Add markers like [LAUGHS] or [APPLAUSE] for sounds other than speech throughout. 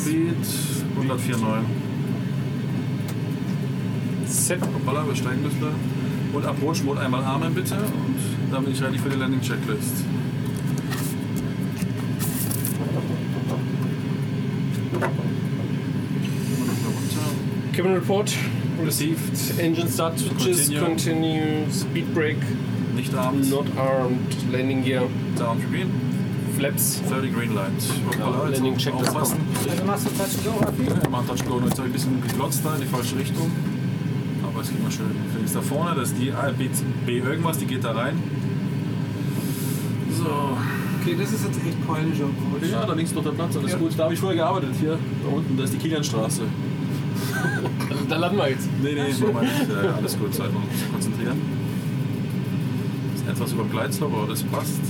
Speed 104,9. Set. Hoppala, wir steigen ein bisschen. Und Approach-Mode einmal Armen bitte. Und dann bin ich ready für die Landing-Checklist. Runter. Cabin Report. Received. Engine start switches. Continue. Continue. Speed brake. Nicht armed. Not armed. Landing gear. Down to green. Flaps. 30 Green Light. Hoppala, jetzt Landing Checklist. aufpassen. Also machst du Touch and Go, Raffi? Ja, er macht Touch Go. Jetzt habe ich ein bisschen geklotzt da in die falsche Richtung. Aber es geht mal schön. Links da vorne, das ist die A, B, B irgendwas, die geht da rein. So. Okay, das ist jetzt echt polnischer Approach. Ja, da links noch der Platz, alles Ja. gut. Da habe ich vorher gearbeitet, hier. Da unten, da ist die Kilianstraße. [LAUGHS] Da landen wir jetzt. Nee, nee, so meine ich. Äh, alles gut, Zeit mal uns konzentrieren. Ist etwas über dem Gleitslop, aber das passt.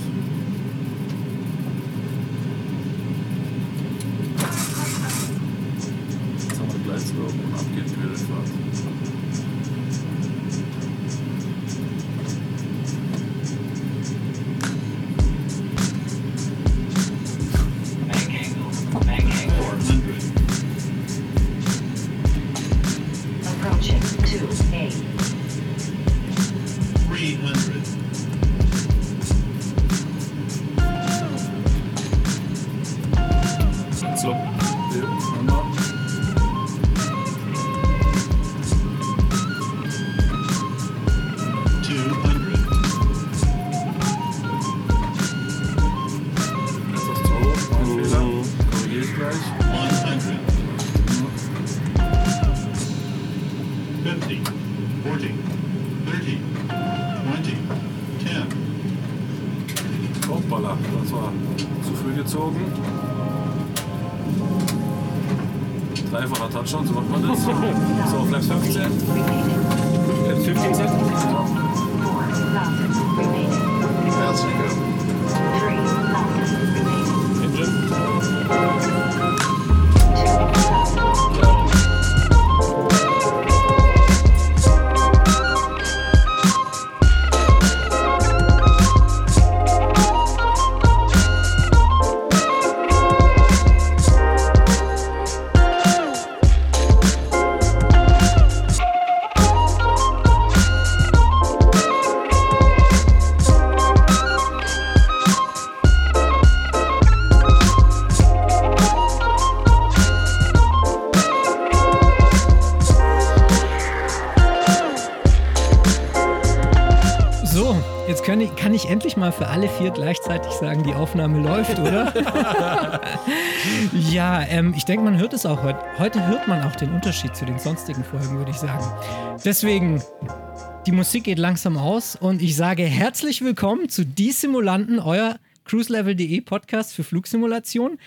Alle vier gleichzeitig sagen, die Aufnahme läuft, oder? [LAUGHS] ja, ähm, ich denke, man hört es auch heute. Heute hört man auch den Unterschied zu den sonstigen Folgen, würde ich sagen. Deswegen, die Musik geht langsam aus und ich sage herzlich willkommen zu Die Simulanten, euer cruiselevel.de Podcast für Flugsimulation.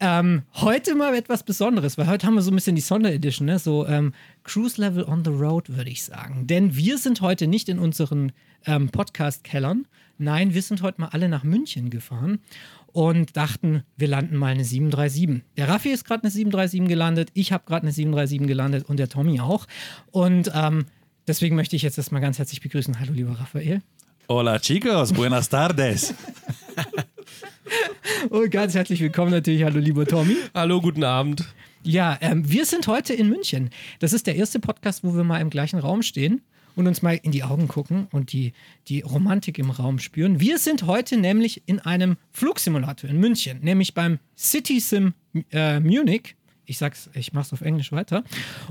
Ähm, heute mal etwas Besonderes, weil heute haben wir so ein bisschen die Sonderedition, ne? so ähm, Cruise Level on the Road, würde ich sagen. Denn wir sind heute nicht in unseren ähm, Podcast-Kellern. Nein, wir sind heute mal alle nach München gefahren und dachten, wir landen mal eine 737. Der Raffi ist gerade eine 737 gelandet, ich habe gerade eine 737 gelandet und der Tommy auch. Und ähm, deswegen möchte ich jetzt erstmal ganz herzlich begrüßen. Hallo, lieber Raphael. Hola chicos, buenas tardes. [LAUGHS] Und ganz herzlich willkommen natürlich. Hallo, lieber Tommy. Hallo, guten Abend. Ja, ähm, wir sind heute in München. Das ist der erste Podcast, wo wir mal im gleichen Raum stehen und uns mal in die Augen gucken und die, die Romantik im Raum spüren. Wir sind heute nämlich in einem Flugsimulator in München, nämlich beim City Sim äh, Munich. Ich sag's, ich mach's auf Englisch weiter.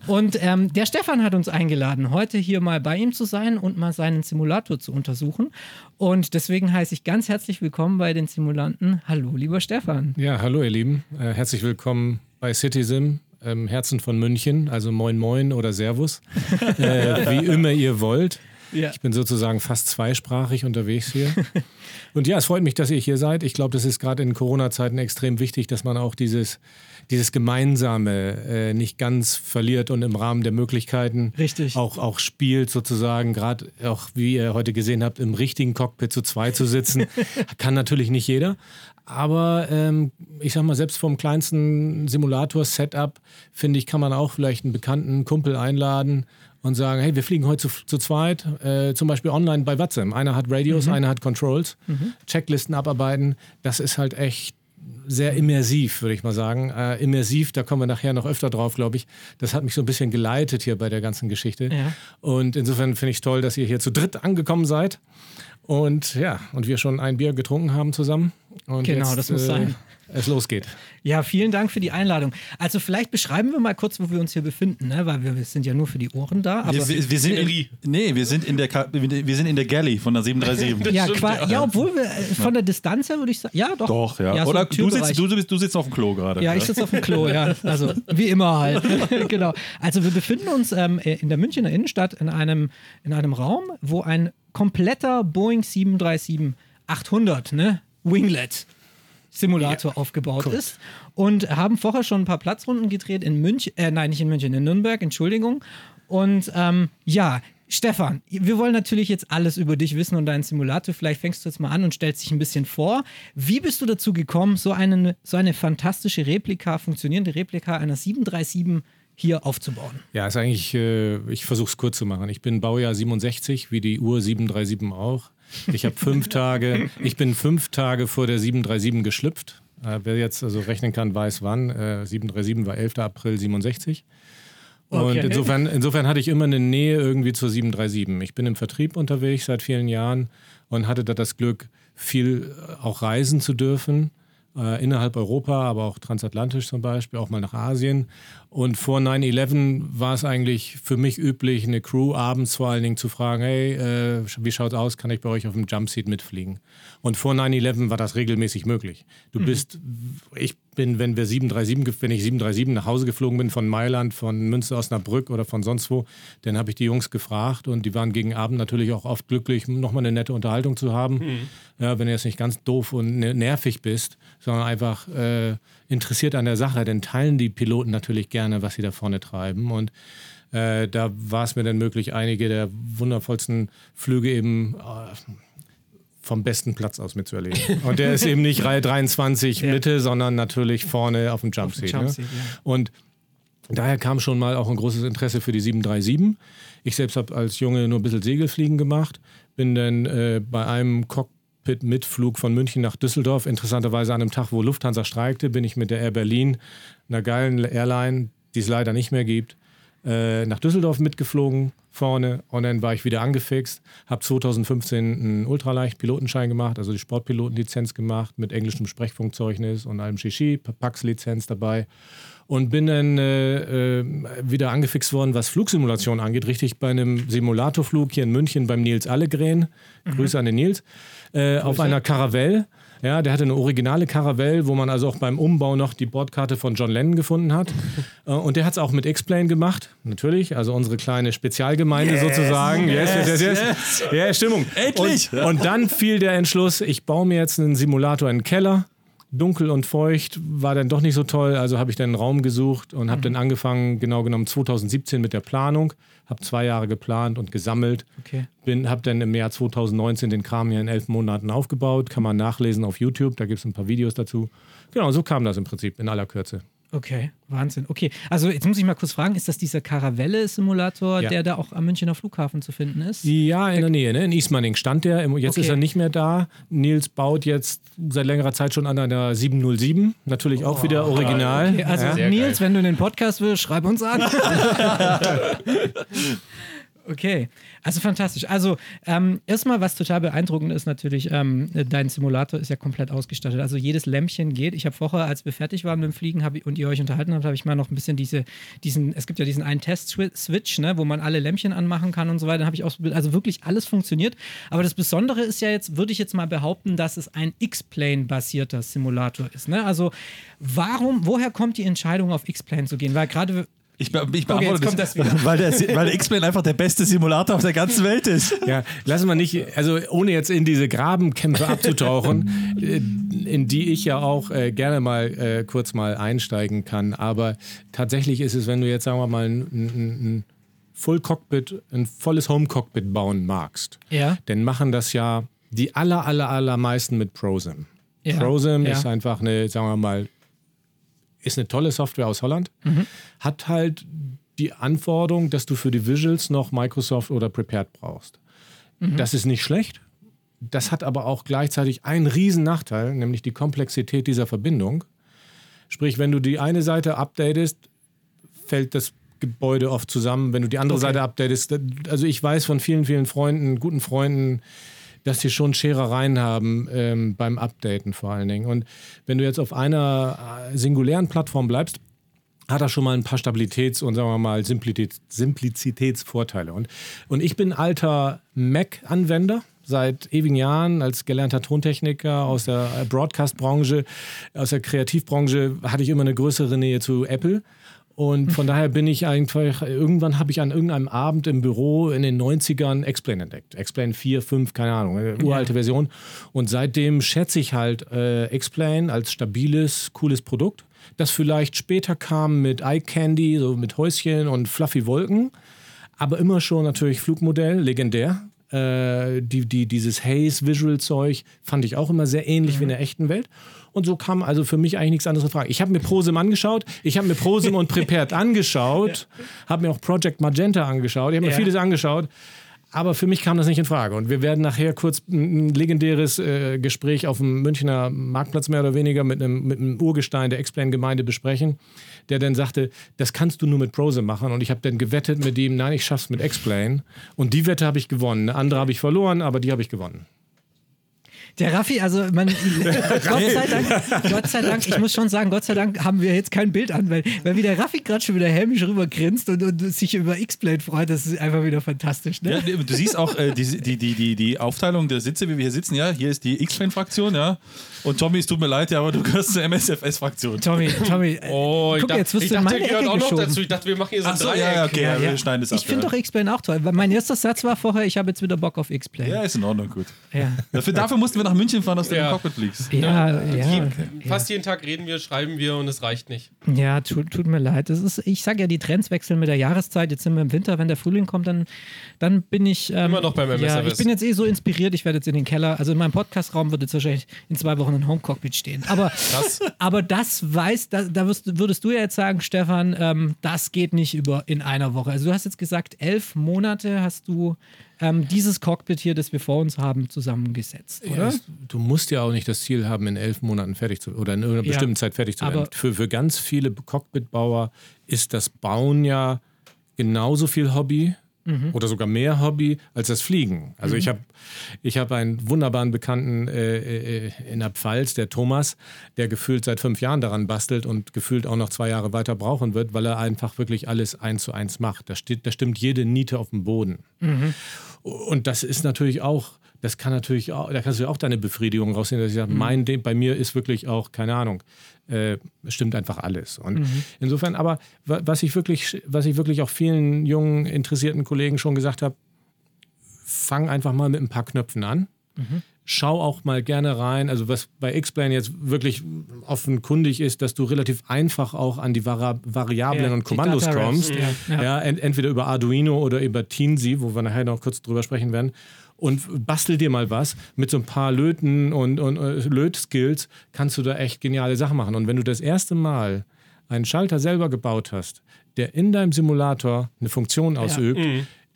Und ähm, der Stefan hat uns eingeladen, heute hier mal bei ihm zu sein und mal seinen Simulator zu untersuchen. Und deswegen heiße ich ganz herzlich willkommen bei den Simulanten. Hallo, lieber Stefan. Ja, hallo ihr Lieben. Äh, herzlich willkommen bei CitySim im Herzen von München. Also moin moin oder Servus. äh, wie immer ihr wollt. Ja. Ich bin sozusagen fast zweisprachig unterwegs hier. Und ja, es freut mich, dass ihr hier seid. Ich glaube, das ist gerade in Corona-Zeiten extrem wichtig, dass man auch dieses, dieses Gemeinsame äh, nicht ganz verliert und im Rahmen der Möglichkeiten Richtig. auch, auch spielt, sozusagen. Gerade auch, wie ihr heute gesehen habt, im richtigen Cockpit zu zwei zu sitzen. [LAUGHS] Kann natürlich nicht jeder. Aber ähm, ich sag mal, selbst vom kleinsten Simulator-Setup, finde ich, kann man auch vielleicht einen bekannten Kumpel einladen und sagen, hey, wir fliegen heute zu, zu zweit, äh, zum Beispiel online bei WhatsApp. Einer hat Radios, Mhm. einer hat Controls, Checklisten abarbeiten. Das ist halt echt sehr immersiv, würde ich mal sagen. Äh, immersiv, da kommen wir nachher noch öfter drauf, glaube ich. Das hat mich so ein bisschen geleitet hier bei der ganzen Geschichte. Ja. Und insofern finde ich toll, dass ihr hier zu dritt angekommen seid. Und ja, und wir schon ein Bier getrunken haben zusammen. Und Genau, jetzt, das muss sein. Es losgeht. Ja, vielen Dank für die Einladung. Also vielleicht beschreiben wir mal kurz, wo wir uns hier befinden, ne? weil wir, wir sind ja nur für die Ohren da. Aber Wir, wir, wir sind in, nee, wir sind in der Ka- wir sind in der Galley von der [LAUGHS] 737. ja, qua- ja, obwohl wir äh, von der Distanz her würde ich sagen, ja doch. Doch, ja. so Oder du sitzt, du, sitzt, du sitzt auf dem Klo gerade. Ja, ich sitze auf dem Klo, ja. Also wie immer halt. [LAUGHS] genau. Also wir befinden uns ähm, in der Münchner Innenstadt in einem, in einem Raum, wo ein kompletter Boeing 737-800, ne? Winglet. Simulator aufgebaut ist und haben vorher schon ein paar Platzrunden gedreht in München, äh, nein, nicht in München, in Nürnberg, Entschuldigung. Und ähm, ja, Stefan, wir wollen natürlich jetzt alles über dich wissen und deinen Simulator. Vielleicht fängst du jetzt mal an und stellst dich ein bisschen vor. Wie bist du dazu gekommen, so, einen, so eine fantastische Replika, funktionierende Replika einer 737 hier aufzubauen? Ja, ist eigentlich, äh, ich versuche es kurz zu machen. Ich bin Baujahr 67, wie die Uhr 737 auch. Ich habe fünf Tage, ich bin fünf Tage vor der 737 geschlüpft. Äh, wer jetzt also rechnen kann, weiß wann. Äh, 737 war 11. April 67. Und Okay. insofern, insofern hatte ich immer eine Nähe irgendwie zur 737. Ich bin im Vertrieb unterwegs seit vielen Jahren und hatte da das Glück, viel äh, auch reisen zu dürfen. Äh, innerhalb Europa, aber auch transatlantisch zum Beispiel, auch mal nach Asien. Und vor 9-11 war es eigentlich für mich üblich, eine Crew abends vor allen Dingen zu fragen, hey, äh, wie schaut's aus, kann ich bei euch auf dem Jumpseat mitfliegen? Und vor 9-11 war das regelmäßig möglich. Du bist, ich bin, wenn wir 737, ge- wenn ich 737 nach Hause geflogen bin von Mailand, von Münster Osnabrück oder von sonst wo, dann habe ich die Jungs gefragt und die waren gegen Abend natürlich auch oft glücklich, nochmal eine nette Unterhaltung zu haben. Ja, wenn du jetzt nicht ganz doof und ne- nervig bist, sondern einfach äh, interessiert an der Sache, dann teilen die Piloten natürlich gerne, was sie da vorne treiben. Und äh, da war es mir dann möglich, einige der wundervollsten Flüge eben äh, vom besten Platz aus mitzuerleben. Und der ist eben nicht Reihe 23 Mitte, sondern natürlich vorne auf dem Jumpseat. Jumpseat, ne? ja. Und daher kam schon mal auch ein großes Interesse für die 737. Ich selbst habe als Junge nur ein bisschen Segelfliegen gemacht, bin dann äh, bei einem Cockpit-Mitflug von München nach Düsseldorf, interessanterweise an einem Tag, wo Lufthansa streikte, bin ich mit der Air Berlin, einer geilen Airline, die es leider nicht mehr gibt, äh, nach Düsseldorf mitgeflogen vorne und dann war ich wieder angefixt, habe 2015 einen Ultraleicht-Pilotenschein gemacht, also die Sportpilotenlizenz gemacht mit englischem Sprechfunkzeugnis und allem Shishi, Pax-Lizenz dabei und bin dann äh, äh, wieder angefixt worden, was Flugsimulation angeht, richtig bei einem Simulatorflug hier in München beim Nils Allegren, Grüße an den Nils, äh, auf einer Caravelle. Ja, der hatte eine originale Caravelle, wo man also auch beim Umbau noch die Bordkarte von John Lennon gefunden hat. [LAUGHS] Äh, Und der hat es auch mit X-Plane gemacht, natürlich. Also unsere kleine Spezialgemeinde sozusagen. Yes, yes, yes, yes. Ja, Stimmung. Endlich! Und, und dann fiel der Entschluss, ich baue mir jetzt einen Simulator in den Keller. Dunkel und feucht war dann doch nicht so toll, also habe ich dann einen Raum gesucht und habe dann angefangen, genau genommen 2017 mit der Planung, habe zwei Jahre geplant und gesammelt, Okay. bin, habe dann im Jahr 2019 den Kram hier in elf Monaten aufgebaut, kann man nachlesen auf YouTube, da gibt es ein paar Videos dazu. Genau, so kam das im Prinzip in aller Kürze. Okay, Wahnsinn. Okay, also jetzt muss ich mal kurz fragen, ist das dieser Caravelle-Simulator, Ja. der da auch am Münchner Flughafen zu finden ist? Ja, in der Nähe, ne? in Ismaning stand der. Jetzt Okay. ist er nicht mehr da. Nils baut jetzt seit längerer Zeit schon an einer 707. Natürlich auch wieder original. Okay, also ja. Nils, wenn du einen Podcast willst, schreib uns an. [LAUGHS] okay, also fantastisch. Also ähm, erstmal, was total beeindruckend ist natürlich, ähm, dein Simulator ist ja komplett ausgestattet. Also jedes Lämpchen geht. Ich habe vorher, als wir fertig waren mit dem Fliegen hab und ihr euch unterhalten habt, habe ich mal noch ein bisschen diese, diesen, es gibt ja diesen einen Test-Switch, ne, wo man alle Lämpchen anmachen kann und so weiter. Dann habe ich ausprobiert. Also wirklich alles funktioniert. Aber das Besondere ist ja jetzt, würde ich jetzt mal behaupten, dass es ein X-Plane-basierter Simulator ist. Ne? Also warum, woher kommt die Entscheidung, auf X-Plane zu gehen? Weil gerade Ich, be ich jetzt beantworte kommt das wieder. [LAUGHS] weil der, weil der X-Plane einfach der beste Simulator auf der ganzen Welt ist. Ja, lassen wir nicht, also ohne jetzt in diese Grabenkämpfe [LAUGHS] abzutauchen, äh, in die ich ja auch äh, gerne mal äh, kurz mal einsteigen kann. Aber tatsächlich ist es, wenn du jetzt, sagen wir mal, ein, ein, ein Full Cockpit, ein volles Home Cockpit bauen magst, Ja. dann machen das ja die aller, aller, allermeisten mit ProSim. Ja, ProSim ja. ist einfach eine, sagen wir mal, ist eine tolle Software aus Holland, Mhm. hat halt die Anforderung, dass du für die Visuals noch Microsoft oder Prepared brauchst. Das ist nicht schlecht. Das hat aber auch gleichzeitig einen riesen Nachteil, nämlich die Komplexität dieser Verbindung. Sprich, wenn du die eine Seite updatest, fällt das Gebäude oft zusammen. Wenn du die andere Okay. Seite updatest, da- also ich weiß von vielen, vielen Freunden, guten Freunden, dass sie schon Scherereien haben ähm, beim Updaten vor allen Dingen. Und wenn du jetzt auf einer äh, singulären Plattform bleibst, hat er schon mal ein paar Stabilitäts- und sagen wir mal Simplizitäts Simplizitätsvorteile. Und, und ich bin alter Mac-Anwender seit ewigen Jahren als gelernter Tontechniker aus der Broadcast-Branche, aus der Kreativbranche hatte ich immer eine größere Nähe zu Apple. Und von daher bin ich einfach, irgendwann habe ich an irgendeinem Abend im Büro in den 90ern Explain entdeckt. Explain 4, 5, keine Ahnung, eine uralte Version. Und seitdem schätze ich halt äh, Explain als stabiles, cooles Produkt, das vielleicht später kam mit Eye Candy, so mit Häuschen und fluffy Wolken, aber immer schon natürlich Flugmodell, legendär. Äh, die, die, dieses Haze-Visual-Zeug fand ich auch immer sehr ähnlich wie in der echten Welt. Und so kam also für mich eigentlich nichts anderes in Frage. Ich habe mir ProSim angeschaut, ich habe mir ProSim und Prepared [LAUGHS] angeschaut, habe mir auch Project Magenta angeschaut, ich habe mir Ja. vieles angeschaut. Aber für mich kam das nicht in Frage. Und wir werden nachher kurz ein legendäres äh, Gespräch auf dem Münchner Marktplatz mehr oder weniger mit einem, mit einem Urgestein der Explain-Gemeinde besprechen, der dann sagte, das kannst du nur mit Prose machen. Und ich habe dann gewettet mit ihm, nein, ich schaff's mit Explain. Und die Wette habe ich gewonnen. Eine andere habe ich verloren, aber die habe ich gewonnen. Der Raffi, also man, [LAUGHS] Gott sei Dank, Gott sei Dank, ich muss schon sagen, Gott sei Dank haben wir jetzt kein Bild an, weil, weil wie der Raffi gerade schon wieder hämisch rübergrinst und, und sich über X-Plane freut, das ist einfach wieder fantastisch. Ne? Ja, du siehst auch äh, die, die, die, die, die Aufteilung der Sitze, wie wir hier sitzen. Ja, hier ist die X-Plane-Fraktion, ja. Und Tommy, es tut mir leid, ja, aber du gehörst zur MSFS-Fraktion. Tommy, Tommy, [LAUGHS] Oh, ich guck, dachte, jetzt wirst ich du in meine Ecke auch noch geschoben. dazu. Ich dachte, wir machen hier so ein Achso, Dreieck. ja, ja, okay, ja, wir schneiden das ab. Ich finde ja. doch X-Plane auch toll. Mein erster Satz war vorher, ich habe jetzt wieder Bock auf X-Plane. Ja, ist in Ordnung, gut. Ja, Dafür, dafür mussten wir nach München fahren, dass du Ja. im Cockpit fliegst. ja, ja, ja, Fast jeden Tag reden wir, schreiben wir und es reicht nicht. ja tut, tut mir leid. Das ist, ich sage ja, die Trends wechseln mit der Jahreszeit. Jetzt sind wir im Winter, wenn der Frühling kommt, dann, dann bin ich. Ähm, Immer noch beim Ja, MSFS. ich bin jetzt eh so inspiriert, ich werde jetzt in den Keller. Also in meinem Podcastraum wird jetzt wahrscheinlich in zwei Wochen ein Homecockpit stehen. Aber, Krass. [LAUGHS] aber das weiß, da, da wirst, würdest du ja jetzt sagen, Stefan, ähm, das geht nicht über in einer Woche. Also du hast jetzt gesagt, elf Monate hast du ähm, dieses Cockpit hier, das wir vor uns haben, zusammengesetzt, oder? Ja, es- du musst ja auch nicht das Ziel haben, in elf Monaten fertig zu oder in Ja, bestimmten Zeit fertig zu werden. Für, für ganz viele Cockpitbauer ist das Bauen ja genauso viel Hobby Mhm. oder sogar mehr Hobby als das Fliegen. Also ich habe ich hab einen wunderbaren Bekannten äh, äh, in der Pfalz, der Thomas, der gefühlt seit fünf Jahren daran bastelt und gefühlt auch noch zwei Jahre weiter brauchen wird, weil er einfach wirklich alles eins zu eins macht. Da, steht, da stimmt jede Niete auf dem Boden. Und das ist natürlich auch, das kann natürlich auch, da kannst du ja auch deine Befriedigung rausnehmen, dass ich sage, mein, Ding- bei mir ist wirklich auch, keine Ahnung, äh, stimmt einfach alles. Und insofern, aber wa- was ich wirklich, was ich wirklich auch vielen jungen, interessierten Kollegen schon gesagt habe, fang einfach mal mit ein paar Knöpfen an. Schau auch mal gerne rein. Also was bei X-Plane jetzt wirklich offenkundig ist, dass du relativ einfach auch an die Vari Variablen Ja, und Kommandos kommst. ja, ja. Ent entweder über Arduino oder über Teensy, wo wir nachher noch kurz drüber sprechen werden. Und bastel dir mal was. Mit so ein paar Löten und, und äh, Lötskills kannst du da echt geniale Sachen machen. Und wenn du das erste Mal einen Schalter selber gebaut hast, der in deinem Simulator eine Funktion ausübt,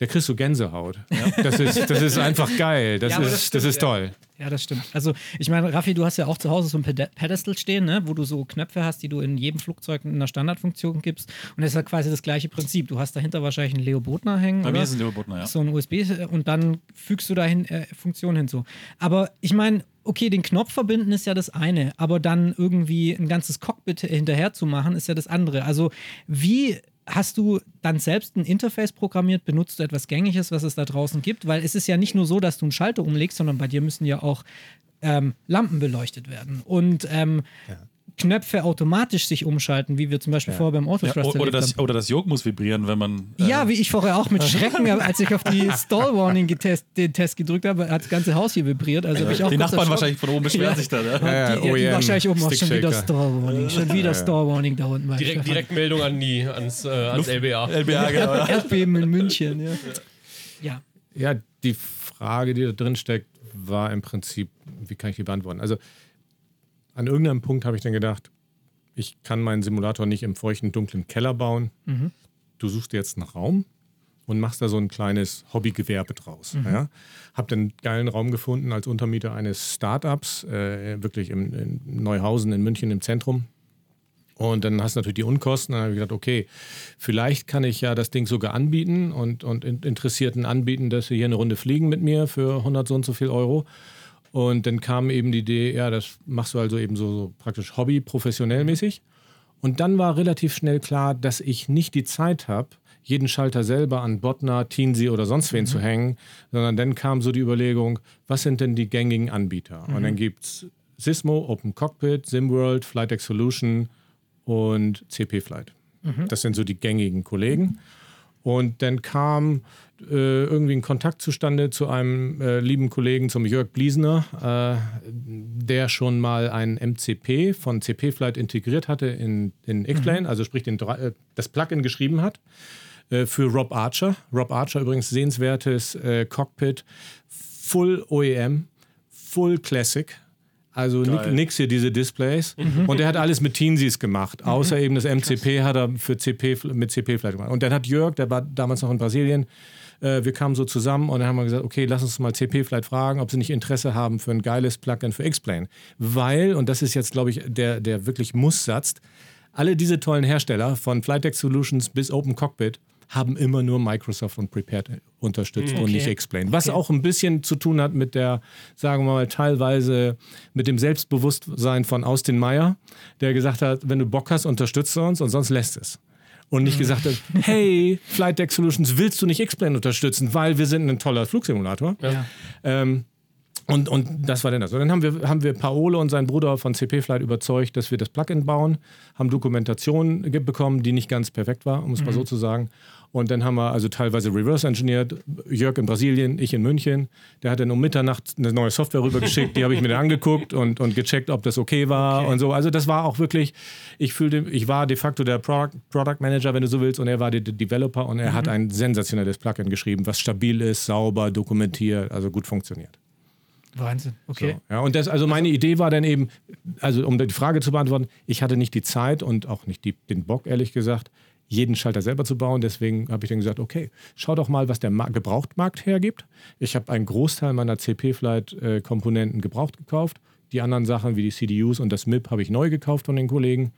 da kriegst du Gänsehaut. Das, ist, das ist einfach geil. Das, Ja, ist, das das, stimmt, ist ja. toll. Ja, das stimmt. Also, ich meine, Raffi, du hast ja auch zu Hause so ein Ped- Pedestal stehen, ne? wo du so Knöpfe hast, die du in jedem Flugzeug in einer Standardfunktion gibst. Und das ist ja quasi das gleiche Prinzip. Du hast dahinter wahrscheinlich einen Leo Botner hängen. Bei oder? mir ist ein Leo Butner, ja. So ein USB und dann fügst du dahin äh, Funktionen hinzu. Aber ich meine, okay, den Knopf verbinden ist ja das eine, aber dann irgendwie ein ganzes Cockpit hinterher zu machen, ist ja das andere. Also wie hast du dann selbst ein Interface programmiert? Benutzt du etwas Gängiges, was es da draußen gibt? Weil es ist ja nicht nur so, dass du einen Schalter umlegst, sondern bei dir müssen ja auch ähm, Lampen beleuchtet werden und ähm, Knöpfe automatisch sich umschalten, wie wir zum Beispiel vorher beim Ja, Autothrust oder, das, haben. oder das Jog muss vibrieren, wenn man. äh, Ja, wie ich vorher auch mit [LAUGHS] Schrecken, als ich auf die Stall Warning getest, den Test gedrückt habe, hat das ganze Haus hier vibriert. Also hab ich auch die Nachbarn wahrscheinlich von oben beschweren Ja. sich da. Ne? Ja, ja, Die, ja, die wahrscheinlich oben auch schon wieder. Store Warning. Schon wieder Store Warning da unten. Direkt, Stefan. Direktmeldung an die, ans, äh, ans LBA. LBA, genau. ja. [LAUGHS] Erdbeben in München. Ja. ja. Ja, die Frage, die da drin steckt, war im Prinzip, wie kann ich die beantworten? Also an irgendeinem Punkt habe ich dann gedacht, ich kann meinen Simulator nicht im feuchten, dunklen Keller bauen. du suchst dir jetzt einen Raum und machst da so ein kleines Hobbygewerbe draus. Ja? Hab dann einen geilen Raum gefunden als Untermieter eines Startups, äh, wirklich im, in Neuhausen in München im Zentrum. Und dann hast du natürlich die Unkosten. Dann habe ich gedacht, okay, vielleicht kann ich ja das Ding sogar anbieten und, und in- Interessierten anbieten, dass sie hier eine Runde fliegen mit mir für 100 so und so viel Euro. Und dann kam eben die Idee, ja, das machst du also eben so, so praktisch Hobby, professionell mäßig. Und dann war relativ schnell klar, dass ich nicht die Zeit habe, jeden Schalter selber an Botner, Teensy oder sonst wen zu hängen, sondern dann kam so die Überlegung, was sind denn die gängigen Anbieter? Und dann gibt es Sysmo, Open Cockpit, SimWorld, FlightX Solution und CP Flight. Das sind so die gängigen Kollegen. Und dann kam äh, irgendwie ein Kontakt zustande zu einem äh, lieben Kollegen, zum Jörg Bliesner, äh, der schon mal ein MCP von CP Flight integriert hatte in, in X-Plane, also sprich den, äh, das Plugin geschrieben hat äh, für Rob Archer. Rob Archer übrigens sehenswertes Cockpit, Full OEM, Full Classic. Also Geil. nix hier diese Displays. Und er hat alles mit Teensys gemacht. Außer eben das MCP hat er für CP, mit CP vielleicht gemacht. Und dann hat Jörg, der war damals noch in Brasilien, äh, wir kamen so zusammen und dann haben wir gesagt, okay, lass uns mal CP vielleicht fragen, ob sie nicht Interesse haben für ein geiles Plugin für X-Plane. Weil, und das ist jetzt, glaube ich, der, der wirklich Muss-Satz, alle diese tollen Hersteller von Flightdeck Solutions bis Open Cockpit haben immer nur Microsoft und Prepared unterstützt und nicht X-Plane. Was auch ein bisschen zu tun hat mit der, sagen wir mal, teilweise mit dem Selbstbewusstsein von Austin Meyer, der gesagt hat, wenn du Bock hast, unterstütze uns und sonst lässt es. Und nicht gesagt hat, hey, Flight Deck Solutions, willst du nicht X-Plane unterstützen, weil wir sind ein toller Flugsimulator. Ja. Ähm, und, und das war dann das. Und dann haben wir, haben wir Paolo und seinen Bruder von CP Flight überzeugt, dass wir das Plugin bauen, haben Dokumentation bekommen, die nicht ganz perfekt war, um es mal so zu sagen. Und dann haben wir also teilweise reverse engineert. Jörg in Brasilien, ich in München. Der hat dann um Mitternacht eine neue Software rübergeschickt, die habe ich mir dann angeguckt und, und gecheckt, ob das okay war und so. Also das war auch wirklich, ich fühlte, ich war de facto der Product, Product Manager, wenn du so willst, und er war der De- Developer und er hat ein sensationelles Plugin geschrieben, was stabil ist, sauber, dokumentiert, also gut funktioniert. Wahnsinn. Okay. Ja, und das, also meine Idee war dann eben, also um die Frage zu beantworten, ich hatte nicht die Zeit und auch nicht die, den Bock, ehrlich gesagt, jeden Schalter selber zu bauen. Deswegen habe ich dann gesagt, okay, schau doch mal, was der Ma Gebrauchtmarkt hergibt. Ich habe einen Großteil meiner CP-Flight-Komponenten gebraucht gekauft. Die anderen Sachen wie die CDUs und das MIP habe ich neu gekauft von den Kollegen.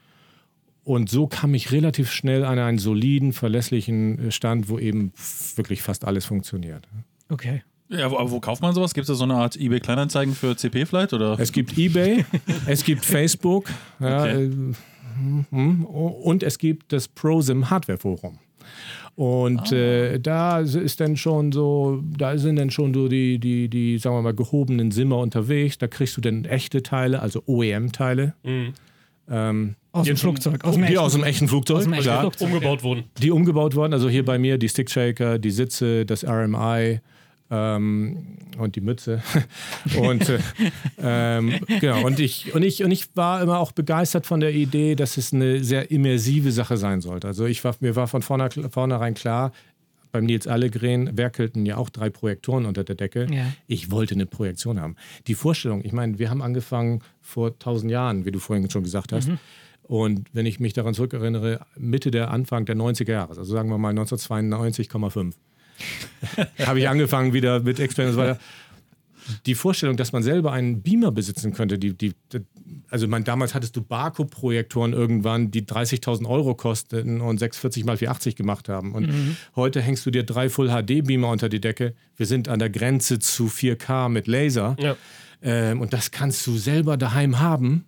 Und so kam ich relativ schnell an einen soliden, verlässlichen Stand, wo eben wirklich fast alles funktioniert. Okay. Ja, wo, aber wo kauft man sowas? Gibt es da so eine Art eBay Kleinanzeigen für CP vielleicht oder? Es gibt eBay, [LAUGHS] es gibt Facebook ja, Okay. äh, und es gibt das ProSim Hardware Forum. Und äh, da ist dann schon so, da sind dann schon so die, die, die, sagen wir mal, gehobenen Simmer unterwegs. Da kriegst du dann echte Teile, also OEM-Teile. Ähm, Aus dem Flugzeug. Aus dem die echten- aus dem echten Flugzeug, aus dem echten. Flugzeug. Umgebaut wurden. die umgebaut wurden. Also hier bei mir die Stickshaker, die Sitze, das RMI ähm, und die Mütze. [LAUGHS] und äh, ähm, genau. Und ich, und, ich, und ich war immer auch begeistert von der Idee, dass es eine sehr immersive Sache sein sollte. Also ich war, mir war von vorne, vornherein klar, beim Nils Allegren werkelten ja auch drei Projektoren unter der Decke. Ja. Ich wollte eine Projektion haben. Die Vorstellung, ich meine, wir haben angefangen vor tausend Jahren, wie du vorhin schon gesagt hast. Und wenn ich mich daran zurückerinnere, Mitte der Anfang der 90er Jahre, also sagen wir mal 1992,5, [LAUGHS] habe ich angefangen wieder mit Explain und so weiter. Die Vorstellung, dass man selber einen Beamer besitzen könnte, die, die, also man, damals hattest du Barco-Projektoren irgendwann, die 30.000 Euro kosteten und 640 mal 480 gemacht haben. Und heute hängst du dir drei Full-HD-Beamer unter die Decke. Wir sind an der Grenze zu 4K mit Laser. Ja. Ähm, und das kannst du selber daheim haben.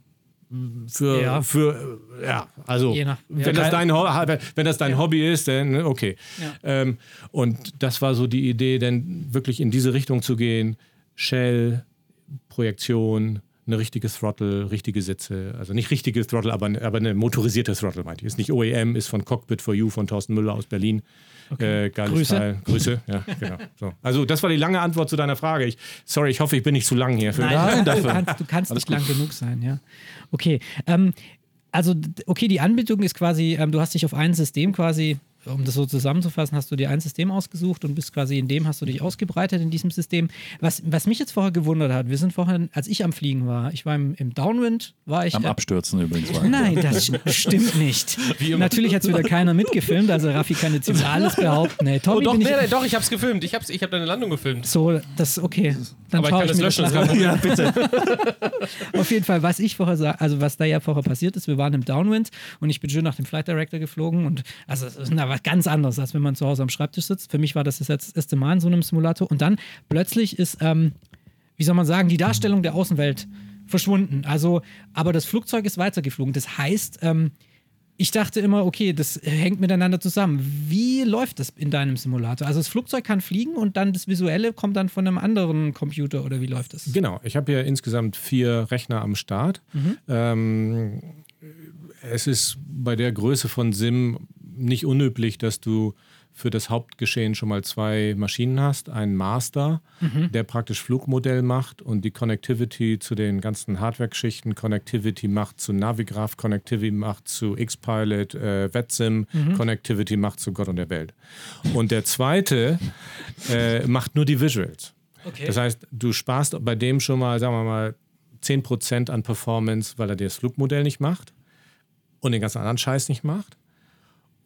Für, Ja. für äh, ja, also nach- ja. wenn, das dein, wenn das dein Hobby ist, dann ne, okay. Ja. Ähm, und das war so die Idee, dann wirklich in diese Richtung zu gehen. Shell, Projektion, eine richtige Throttle, richtige Sitze. Also nicht richtige Throttle, aber, aber eine motorisierte Throttle, meinte ich. Ist nicht OEM, ist von Cockpit for You von Thorsten Müller aus Berlin. Äh, geiles Grüße. Teil. Grüße, ja, genau. So. Also das war die lange Antwort zu deiner Frage. Ich, sorry, ich hoffe, ich bin nicht zu lang hier. Für Nein, [LAUGHS] du, dafür. kannst, du kannst nicht lang genug sein, ja. Okay. Ähm, also, okay, die Anbindung ist quasi, ähm, du hast dich auf ein System quasi um das so zusammenzufassen, hast du dir ein System ausgesucht und bist quasi in dem hast du dich ausgebreitet in diesem System. Was, was mich jetzt vorher gewundert hat, wir sind vorhin, als ich am Fliegen war, ich war im, im Downwind, war ich. Am äh, Abstürzen übrigens. War Nein, das st- stimmt nicht. [LAUGHS] Natürlich hat es wieder keiner mitgefilmt, also Raffi kann jetzt über alles behaupten. Nee, Oh, Tommy doch, bin nee, ich, nee, doch, ich hab's gefilmt. Ich, hab's, ich hab deine Landung gefilmt. so, das okay. Dann Aber ich kann ich, das löschen, das an. kann ja, bitte. [LAUGHS] Auf jeden Fall, was ich vorher sag, also was da ja vorher passiert ist, wir waren im Downwind und ich bin schön nach dem Flight Director geflogen und also es ist was ganz anderes, als wenn man zu Hause am Schreibtisch sitzt. Für mich war das das jetzt das erste Mal in so einem Simulator und dann plötzlich ist, ähm, wie soll man sagen, die Darstellung der Außenwelt verschwunden. Also, aber das Flugzeug ist weitergeflogen. Das heißt, ähm, ich dachte immer, okay, das hängt miteinander zusammen. Wie läuft das in deinem Simulator? Also das Flugzeug kann fliegen und dann das Visuelle kommt dann von einem anderen Computer oder wie läuft das? Genau, ich habe hier insgesamt vier Rechner am Start. Ähm, es ist bei der Größe von SIM nicht unüblich, dass du für das Hauptgeschehen schon mal zwei Maschinen hast. Einen Master, der praktisch Flugmodell macht und die Connectivity zu den ganzen Hardware-Geschichten, Connectivity macht zu Navigraph, Connectivity macht zu X-Pilot, äh, VetSim, Connectivity macht zu Gott und der Welt. Und der zweite äh, macht nur die Visuals. Okay. Das heißt, du sparst bei dem schon mal, sagen wir mal, 10% an Performance, weil er dir das Flugmodell nicht macht und den ganzen anderen Scheiß nicht macht.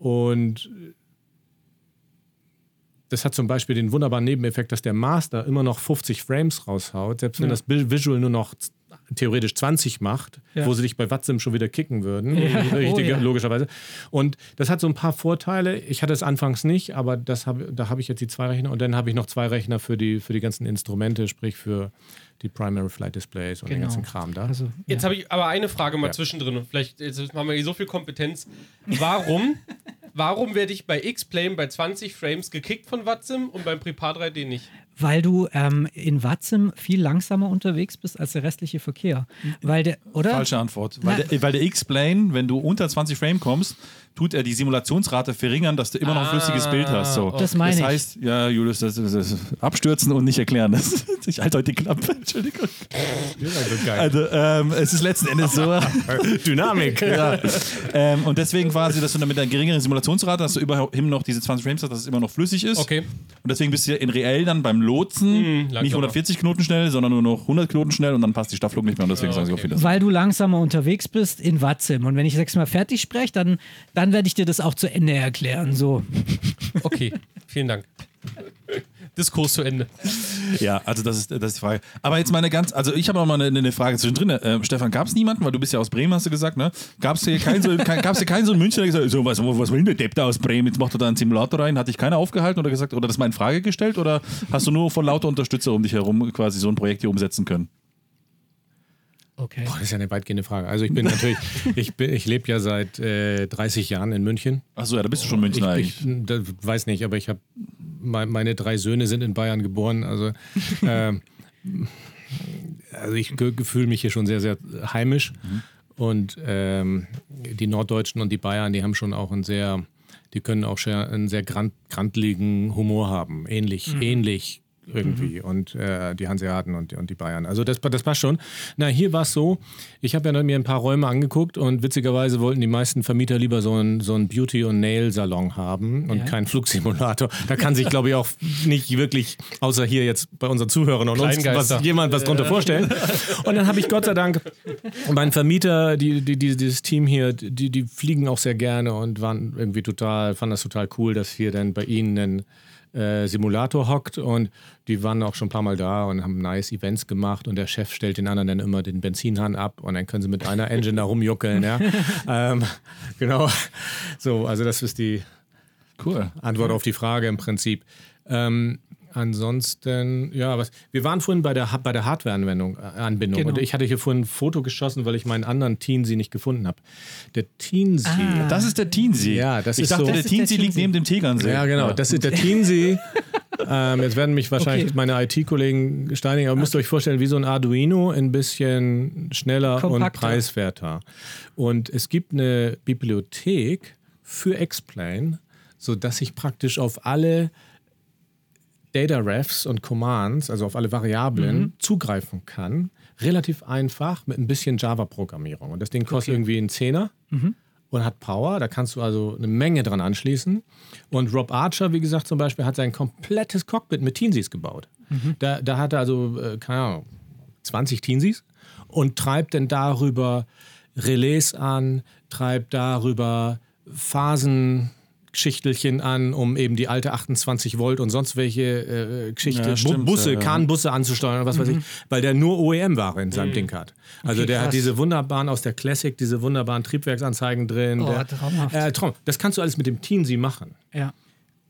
Und das hat zum Beispiel den wunderbaren Nebeneffekt, dass der Master immer noch 50 Frames raushaut, selbst wenn Ja. das Visual nur noch theoretisch 20 macht, Ja. wo sie dich bei Watsim schon wieder kicken würden, Ja. [LAUGHS] richtig, Oh, ja. logischerweise. Und das hat so ein paar Vorteile. Ich hatte es anfangs nicht, aber das hab, da habe ich jetzt die zwei Rechner und dann habe ich noch zwei Rechner für die, für die ganzen Instrumente, sprich für die Primary Flight Displays und den Genau. ganzen Kram da. Also, Jetzt habe ich aber eine Frage mal Ja. zwischendrin. Vielleicht jetzt haben wir hier so viel Kompetenz. Warum, [LAUGHS] warum werde ich bei X-Plane bei 20 Frames gekickt von Watsim und beim Prepar 3D nicht? Weil du ähm, in Watzim viel langsamer unterwegs bist als der restliche Verkehr. Weil der, oder? Falsche Antwort. Weil Na- der, weil der X-Plane, wenn du unter 20 Frame kommst, tut er die Simulationsrate verringern, dass du immer noch ein flüssiges Bild hast. So. Das meine das ich. heißt, ja, Julius, das, das, das abstürzen und nicht erklären. Das, ich halte heute die Klappe. [LAUGHS] Entschuldigung. Also ähm, es ist letzten Endes so. [LAUGHS] Dynamik. ja. ähm, und deswegen quasi, dass du dann mit einer geringeren Simulationsrate, dass du immerhin noch diese 20 Frames hast, dass es immer noch flüssig ist. Okay. Und deswegen bist du ja in reell dann beim Lotsen Mhm, nicht langsamer. 140 Knoten schnell, sondern nur noch 100 Knoten schnell und dann passt die Staffelung nicht mehr und deswegen Ah, sagen sie auch okay. wieder. Weil du langsamer unterwegs bist in Watzim. Und wenn ich sechsmal fertig spreche, dann, dann werde ich dir das auch zu Ende erklären. So. Okay, vielen Dank. Diskurs zu Ende. Ja, also das ist, das ist die Frage. Aber jetzt meine ganz, also ich habe auch mal eine, eine Frage zwischendrin. Ähm, Stefan, gab es niemanden, weil du bist ja aus Bremen, hast du gesagt, ne? Gab es hier keinen so, [LAUGHS] kein, gab's hier keinen so einen Münchner, der gesagt hat, so, was, was will denn der Depp da aus Bremen? Jetzt macht er da einen Simulator rein. Hat dich keiner aufgehalten oder gesagt, oder das mal in Frage gestellt? Oder hast du nur von lauter Unterstützer um dich herum quasi so ein Projekt hier umsetzen können? Okay. Boah, das ist ja eine weitgehende Frage. Also ich bin natürlich, [LAUGHS] ich, bin- ich lebe ja seit äh, 30 Jahren in München. Achso, ja, da bist du schon Münchner Ich, eigentlich. ich da, weiß nicht, aber ich habe meine drei Söhne sind in Bayern geboren. Also, [LAUGHS] ähm, also ich fühle mich hier schon sehr, sehr heimisch. Und ähm, die Norddeutschen und die Bayern, die haben schon auch einen sehr, die können auch schon einen sehr grand, grandligen Humor haben. Ähnlich, ähnlich irgendwie. Und äh, die Hanseaten und, und die Bayern. Also das, das passt schon. Na, hier war es so, ich habe ja mir ein paar Räume angeguckt und witzigerweise wollten die meisten Vermieter lieber so einen, so einen Beauty- und Nail-Salon haben und Ja. keinen Flugsimulator. Da kann sich, glaube ich, auch nicht wirklich, außer hier jetzt bei unseren Zuhörern und uns, was, jemand was drunter vorstellen. Und dann habe ich Gott sei Dank mein Vermieter, die, die, die, dieses Team hier, die, die fliegen auch sehr gerne und waren irgendwie total, fanden das total cool, dass hier dann bei ihnen ein äh, Simulator hockt und die waren auch schon ein paar Mal da und haben nice Events gemacht und der Chef stellt den anderen dann immer den Benzinhahn ab und dann können sie mit einer Engine da rumjuckeln, ja. [LAUGHS] ähm, genau. So, also das ist die Cool. Antwort auf die Frage im Prinzip. Ähm, ansonsten, ja, was, wir waren vorhin bei der, bei der Hardware-Anwendung, äh, Anbindung Genau. und ich hatte hier vorhin ein Foto geschossen, weil ich meinen anderen Teensee nicht gefunden habe. Der Teensee. Ah. Das ist der Teensee. Ja, das ich ist dachte, so- der Teensee liegt neben dem Tegernsee. Ja, genau. Das ist der Teensee. [LAUGHS] ähm, jetzt werden mich wahrscheinlich Okay. meine IT-Kollegen steinigen, aber müsst ihr euch vorstellen, wie so ein Arduino, ein bisschen schneller und Kompakter. preiswerter. Und es gibt eine Bibliothek für X-Plane, sodass ich praktisch auf alle Data Refs und Commands, also auf alle Variablen, zugreifen kann. Relativ einfach mit ein bisschen Java-Programmierung. Und das Ding kostet irgendwie einen Zehner. und hat Power. Da kannst du also eine Menge dran anschließen. Und Rob Archer, wie gesagt, zum Beispiel, hat sein komplettes Cockpit mit Teensies gebaut. Da, da hat er also, äh, keine Ahnung, 20 Teensies und treibt dann darüber Relais an, treibt darüber Phasenschichtelchen an, um eben die alte 28 Volt und sonst welche äh, Geschichte, Ja, stimmt, Bu- Busse, ja, ja. Kahnbusse anzusteuern oder was weiß ich, weil der nur OEM-Ware in seinem Ding hat. Also Okay, der hat krass. diese wunderbaren aus der Classic, diese wunderbaren Triebwerksanzeigen drin. Oh, der, traumhaft. Äh, Traum. Das kannst du alles mit dem Teensy machen. Ja.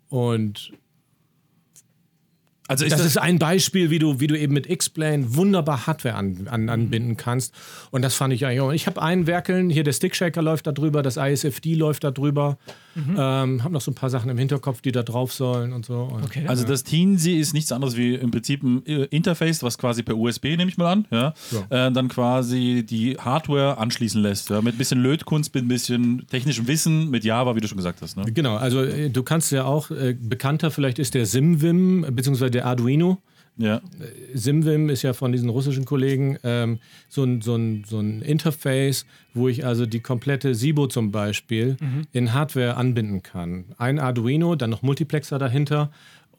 Und Also ist das, das, ist ein Beispiel, wie du, wie du eben mit X-Plane wunderbar Hardware an, an, anbinden kannst. Und das fand ich eigentlich auch. Ich habe einen Werkeln, hier der Stickshaker läuft da drüber, das ISFD läuft da drüber. Ähm, habe noch so ein paar Sachen im Hinterkopf, die da drauf sollen und so. Und Okay. Also das Teensy ist nichts anderes wie im Prinzip ein äh, Interface, was quasi per USB, nehme ich mal an, ja, Äh, dann quasi die Hardware anschließen lässt. Ja, mit ein bisschen Lötkunst, mit ein bisschen technischem Wissen, mit Java, wie du schon gesagt hast. Ne? Genau, also äh, du kannst ja auch, äh, bekannter vielleicht ist der SimVim, beziehungsweise der Arduino. Ja. SimVim ist ja von diesen russischen Kollegen ähm, so, ein, so, ein, so ein Interface, wo ich also die komplette SIBO zum Beispiel in Hardware anbinden kann. Ein Arduino, dann noch Multiplexer dahinter.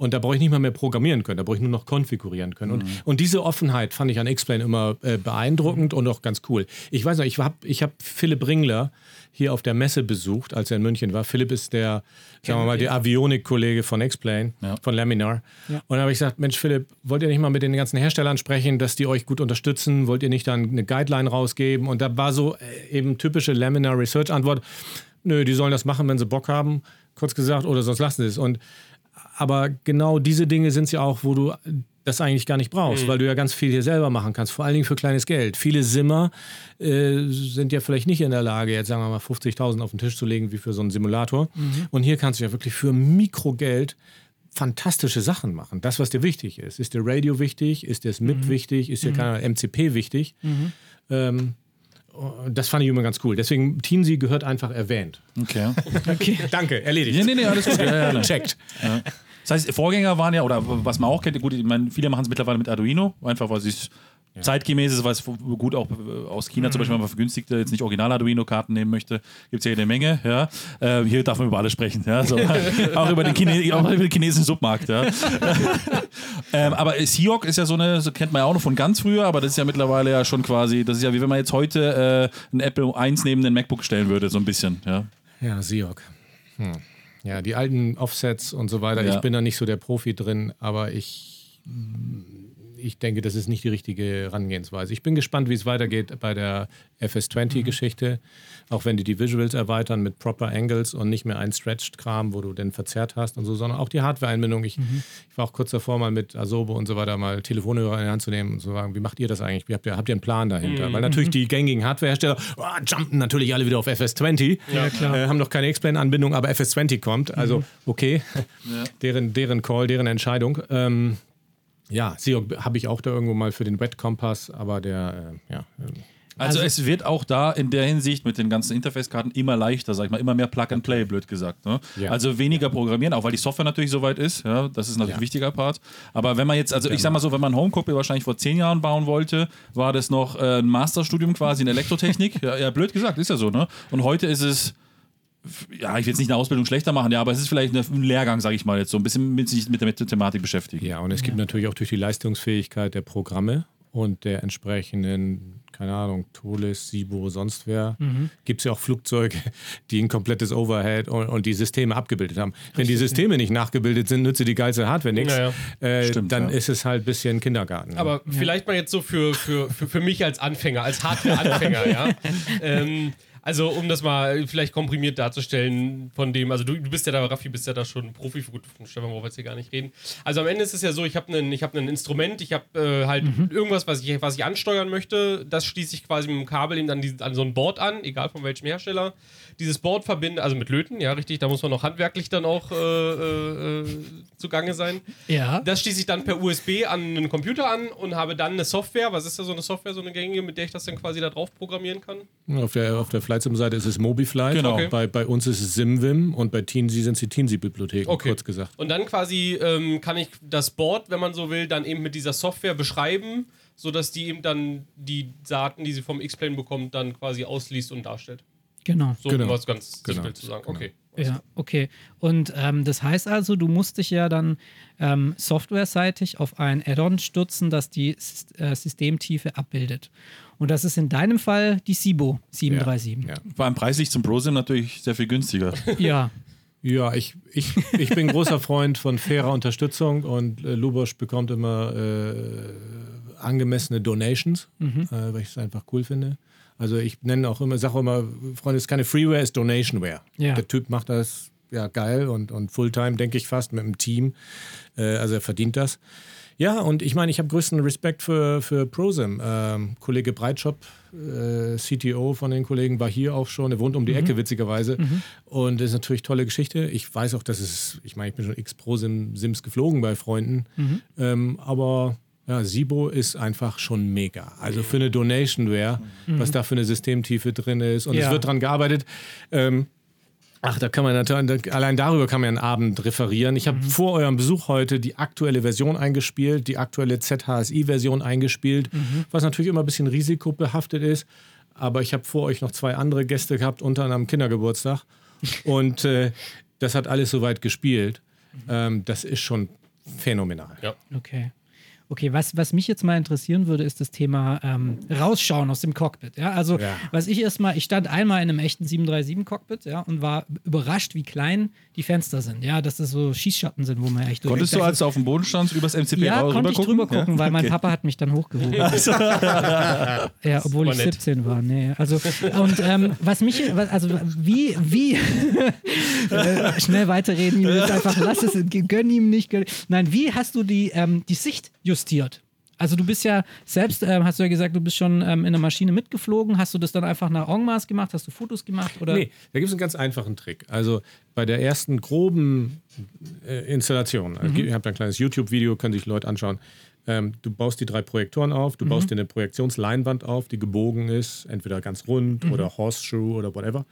Und da brauche ich nicht mal mehr programmieren können, da brauche ich nur noch konfigurieren können. Und, und diese Offenheit fand ich an X-Plane immer äh, beeindruckend und auch ganz cool. Ich weiß noch, ich habe ich hab Philipp Ringler hier auf der Messe besucht, als er in München war. Philipp ist der, sagen wir mal, der Avionik-Kollege von X-Plane, Ja. von Laminar. Und da habe ich gesagt, Mensch Philipp, wollt ihr nicht mal mit den ganzen Herstellern sprechen, dass die euch gut unterstützen? Wollt ihr nicht dann eine Guideline rausgeben? Und da war so äh, eben typische Laminar Research Antwort, nö, die sollen das machen, wenn sie Bock haben, kurz gesagt, oder sonst lassen sie es. Und aber genau diese Dinge sind es ja auch, wo du das eigentlich gar nicht brauchst, weil du ja ganz viel hier selber machen kannst, vor allen Dingen für kleines Geld. Viele Simmer äh, sind ja vielleicht nicht in der Lage, jetzt sagen wir mal 50.000 auf den Tisch zu legen, wie für so einen Simulator. Und hier kannst du ja wirklich für Mikrogeld fantastische Sachen machen. Das, was dir wichtig ist. Ist dir Radio wichtig? Ist dir das MIP wichtig? Ist dir keine MCP wichtig? Ähm, und das fand ich immer ganz cool. Deswegen, Teensy gehört einfach erwähnt. Okay. Okay. [LAUGHS] Danke, erledigt. Nee, nee, nee, alles gut. Ja, ja. Checkt. Das heißt, Vorgänger waren ja, oder was man auch kennt, gut, ich meine, viele machen es mittlerweile mit Arduino, einfach weil es zeitgemäß ist, weil es gut auch äh, aus China zum Beispiel, wenn man vergünstigte, jetzt nicht original Arduino-Karten nehmen möchte, gibt es ja eine Menge. Ja. Äh, hier darf man über alles sprechen, ja. so, [LAUGHS] auch, über den Chine auch über den chinesischen Submarkt. Ja. [LAUGHS] ähm, aber Seahawk ist ja so eine, so kennt man ja auch noch von ganz früher, aber das ist ja mittlerweile ja schon quasi, das ist ja wie wenn man jetzt heute äh, ein Apple 1 neben den MacBook stellen würde, so ein bisschen. Ja. Ja, Siok. Hm. Ja, die alten Offsets und so weiter. Ja. Ich bin da nicht so der Profi drin, aber ich, ich denke, das ist nicht die richtige Herangehensweise. Ich bin gespannt, wie es weitergeht bei der FS20-Geschichte. Auch wenn die die Visuals erweitern mit proper Angles und nicht mehr ein Stretched-Kram, wo du den verzerrt hast und so, sondern auch die Hardware-Einbindung. Ich, ich war auch kurz davor, mal mit Asobo und so weiter mal Telefonhörer in die Hand zu nehmen und zu sagen, wie macht ihr das eigentlich? Habt ihr, habt ihr einen Plan dahinter? Weil natürlich die gängigen Hardwarehersteller oh, jumpen natürlich alle wieder auf FS20. Ja, klar. Äh, haben noch keine X-Plane-Anbindung, aber FS20 kommt. Also, okay. Deren, deren Call, deren Entscheidung. Ähm, ja, Siok habe ich auch da irgendwo mal für den Wet-Kompass, aber der, äh, ja. ähm, Also, es wird auch da in der Hinsicht mit den ganzen Interface-Karten immer leichter, sag ich mal, immer mehr Plug-and-Play, blöd gesagt. Ne? Ja. Also weniger programmieren, auch weil die Software natürlich so weit ist. Ja, das ist natürlich Ja. ein wichtiger Part. Aber wenn man jetzt, also ich sag mal so, wenn man Homecopy wahrscheinlich vor zehn Jahren bauen wollte, war das noch äh, ein Masterstudium quasi in Elektrotechnik. [LAUGHS] ja, ja, blöd gesagt, ist ja so. Ne? Und heute ist es ja, ich will jetzt nicht eine Ausbildung schlechter machen, ja, aber es ist vielleicht ein Lehrgang, sage ich mal jetzt, so ein bisschen mit sich mit der, mit der Thematik beschäftigen. Ja, und es gibt natürlich auch durch die Leistungsfähigkeit der Programme und der entsprechenden, keine Ahnung, Tolis, Sibo, sonst wer, gibt es ja auch Flugzeuge, die ein komplettes Overhead und, und die Systeme abgebildet haben. Wenn die Systeme nicht nachgebildet sind, nützt die geilste Hardware nichts. Naja. Äh, Stimmt, dann ja. ist es halt ein bisschen Kindergarten. Aber vielleicht mal jetzt so für, für, für, für mich als Anfänger, als Hardware-Anfänger, ja. [LAUGHS] Ähm, also, um das mal vielleicht komprimiert darzustellen, von dem, also du, du bist ja da, Raffi, bist ja da schon Profi, gut, von Stefan brauchen wir jetzt hier gar nicht reden. Also am Ende ist es ja so, ich habe ein hab ein Instrument, ich habe äh, halt irgendwas, was ich, was ich ansteuern möchte, das schließe ich quasi mit dem Kabel eben an, die, an so ein Board an, egal von welchem Hersteller. Dieses Board verbinde, also mit Löten, ja, richtig, da muss man noch handwerklich dann auch äh, äh, zugange sein. Ja. Das schließe ich dann per USB an einen Computer an und habe dann eine Software. Was ist da so eine Software, so eine gängige, mit der ich das dann quasi da drauf programmieren kann? Auf der, auf der Flight-Sim-Seite ist es MobiFlight. Genau. Okay. Bei, bei uns ist es SimVim und bei Teensy sind es die Teensy-Bibliotheken, Okay. kurz gesagt. Und dann quasi ähm, kann ich das Board, wenn man so will, dann eben mit dieser Software beschreiben, sodass die eben dann die Daten, die sie vom X-Plane bekommt, dann quasi ausliest und darstellt. Genau. So Genau. um was ganz Genau. simpel zu sagen. Genau. Okay. Ja, okay. Und ähm, das heißt also, du musst dich ja dann ähm, softwareseitig auf ein Add-on stürzen, das die S äh, Systemtiefe abbildet. Und das ist in deinem Fall die SIBO 737. Ja. War im preislich zum ProSim natürlich sehr viel günstiger. [LAUGHS] Ja. Ja, ich, ich, ich bin großer Freund von fairer Unterstützung und äh, Lubosch bekommt immer äh, angemessene Donations, äh, weil ich es einfach cool finde. Also ich nenne auch immer, sage auch immer, Freunde, es ist keine Freeware, es ist Donationware. Ja. Der Typ macht das ja geil und, und Fulltime, denke ich fast, mit dem Team. Äh, also er verdient das. Ja, und ich meine, ich habe größten Respekt für, für ProSim. Ähm, Kollege Breitschop, äh, CTO von den Kollegen, war hier auch schon. Er wohnt um die Ecke, witzigerweise. Und das ist natürlich eine tolle Geschichte. Ich weiß auch, dass es, ich meine, ich bin schon x ProSim-Sims geflogen bei Freunden. Ähm, aber ja, Sibo ist einfach schon mega. Also für eine Donationware, was da für eine Systemtiefe drin ist. Und Ja. es wird dran gearbeitet. Ähm, Ach, da kann man natürlich, allein darüber kann man einen Abend referieren. Ich habe vor eurem Besuch heute die aktuelle Version eingespielt, die aktuelle ZHSI-Version eingespielt, was natürlich immer ein bisschen risikobehaftet ist. Aber ich habe vor euch noch zwei andere Gäste gehabt, unter anderem Kindergeburtstag. [LAUGHS] Und äh, das hat alles soweit gespielt. Ähm, das ist schon phänomenal. Ja. Okay. Okay, was, was mich jetzt mal interessieren würde, ist das Thema ähm, Rausschauen aus dem Cockpit. Ja, also, Ja. was ich erstmal, ich stand einmal in einem echten 737-Cockpit ja, und war überrascht, wie klein die Fenster sind. Ja, dass das so Schießschatten sind, wo man echt durch. Konntest du, als du auf dem Boden standst, übers MCP ja, raus konnte ich drüber gucken, weil mein Okay. Papa hat mich dann hochgehoben. [LAUGHS] ja, obwohl ich nett. 17 war. Nee, also und ähm, was mich, was- also wie, wie [LAUGHS] äh, schnell weiterreden, Julius, einfach lass es, gönn ihm nicht. Gönn, nein, wie hast du die, ähm, die Sicht justiert? Also du bist ja selbst, ähm, hast du ja gesagt, du bist schon ähm, in der Maschine mitgeflogen. Hast du das dann einfach nach Augenmaß gemacht? Hast du Fotos gemacht? Oder? Nee, da gibt es einen ganz einfachen Trick. Also bei der ersten groben äh, Installation, also ihr habt ein kleines YouTube-Video, können sich Leute anschauen. Ähm, du baust die drei Projektoren auf, du baust dir eine Projektionsleinwand auf, die gebogen ist, entweder ganz rund oder Horseshoe oder whatever.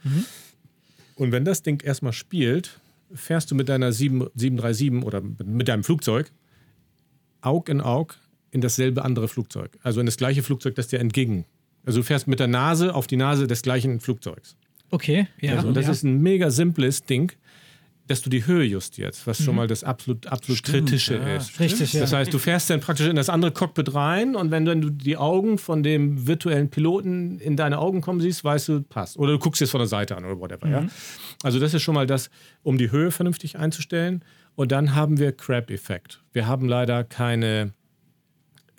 Und wenn das Ding erstmal spielt, fährst du mit deiner 7, 737 oder mit deinem Flugzeug Aug in Aug in dasselbe andere Flugzeug. Also in das gleiche Flugzeug, das dir entgegen. Also du fährst mit der Nase auf die Nase des gleichen Flugzeugs. Okay, ja. Also, und das ja. ist ein mega simples Ding, dass du die Höhe justierst, was schon mal das absolut, absolut Kritische ist. Richtig, ja. Das heißt, du fährst dann praktisch in das andere Cockpit rein und wenn du die Augen von dem virtuellen Piloten in deine Augen kommen siehst, weißt du, passt. Oder du guckst jetzt von der Seite an oder whatever. Ja? Also das ist schon mal das, um die Höhe vernünftig einzustellen. Und dann haben wir Crab-Effekt. Wir haben leider keine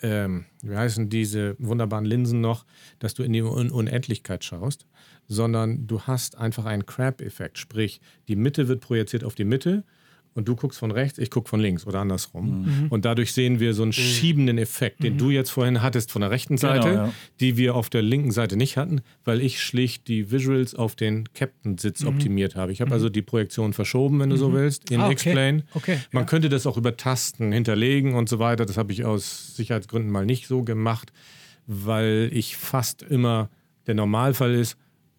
ähm, wie heißen diese wunderbaren Linsen noch, dass du in die Un Unendlichkeit schaust, sondern du hast einfach einen Crab-Effekt. Sprich, die Mitte wird projiziert auf die Mitte und du guckst von rechts, ich gucke von links oder andersrum. Und dadurch sehen wir so einen schiebenden Effekt, den du jetzt vorhin hattest von der rechten Seite, ja. die wir auf der linken Seite nicht hatten, weil ich schlicht die Visuals auf den Captain-Sitz optimiert habe. Ich habe also die Projektion verschoben, wenn du so willst, in Ah, okay. X-Plane. Okay, Man könnte das auch über Tasten hinterlegen und so weiter. Das habe ich aus Sicherheitsgründen mal nicht so gemacht, weil ich fast immer der Normalfall ist,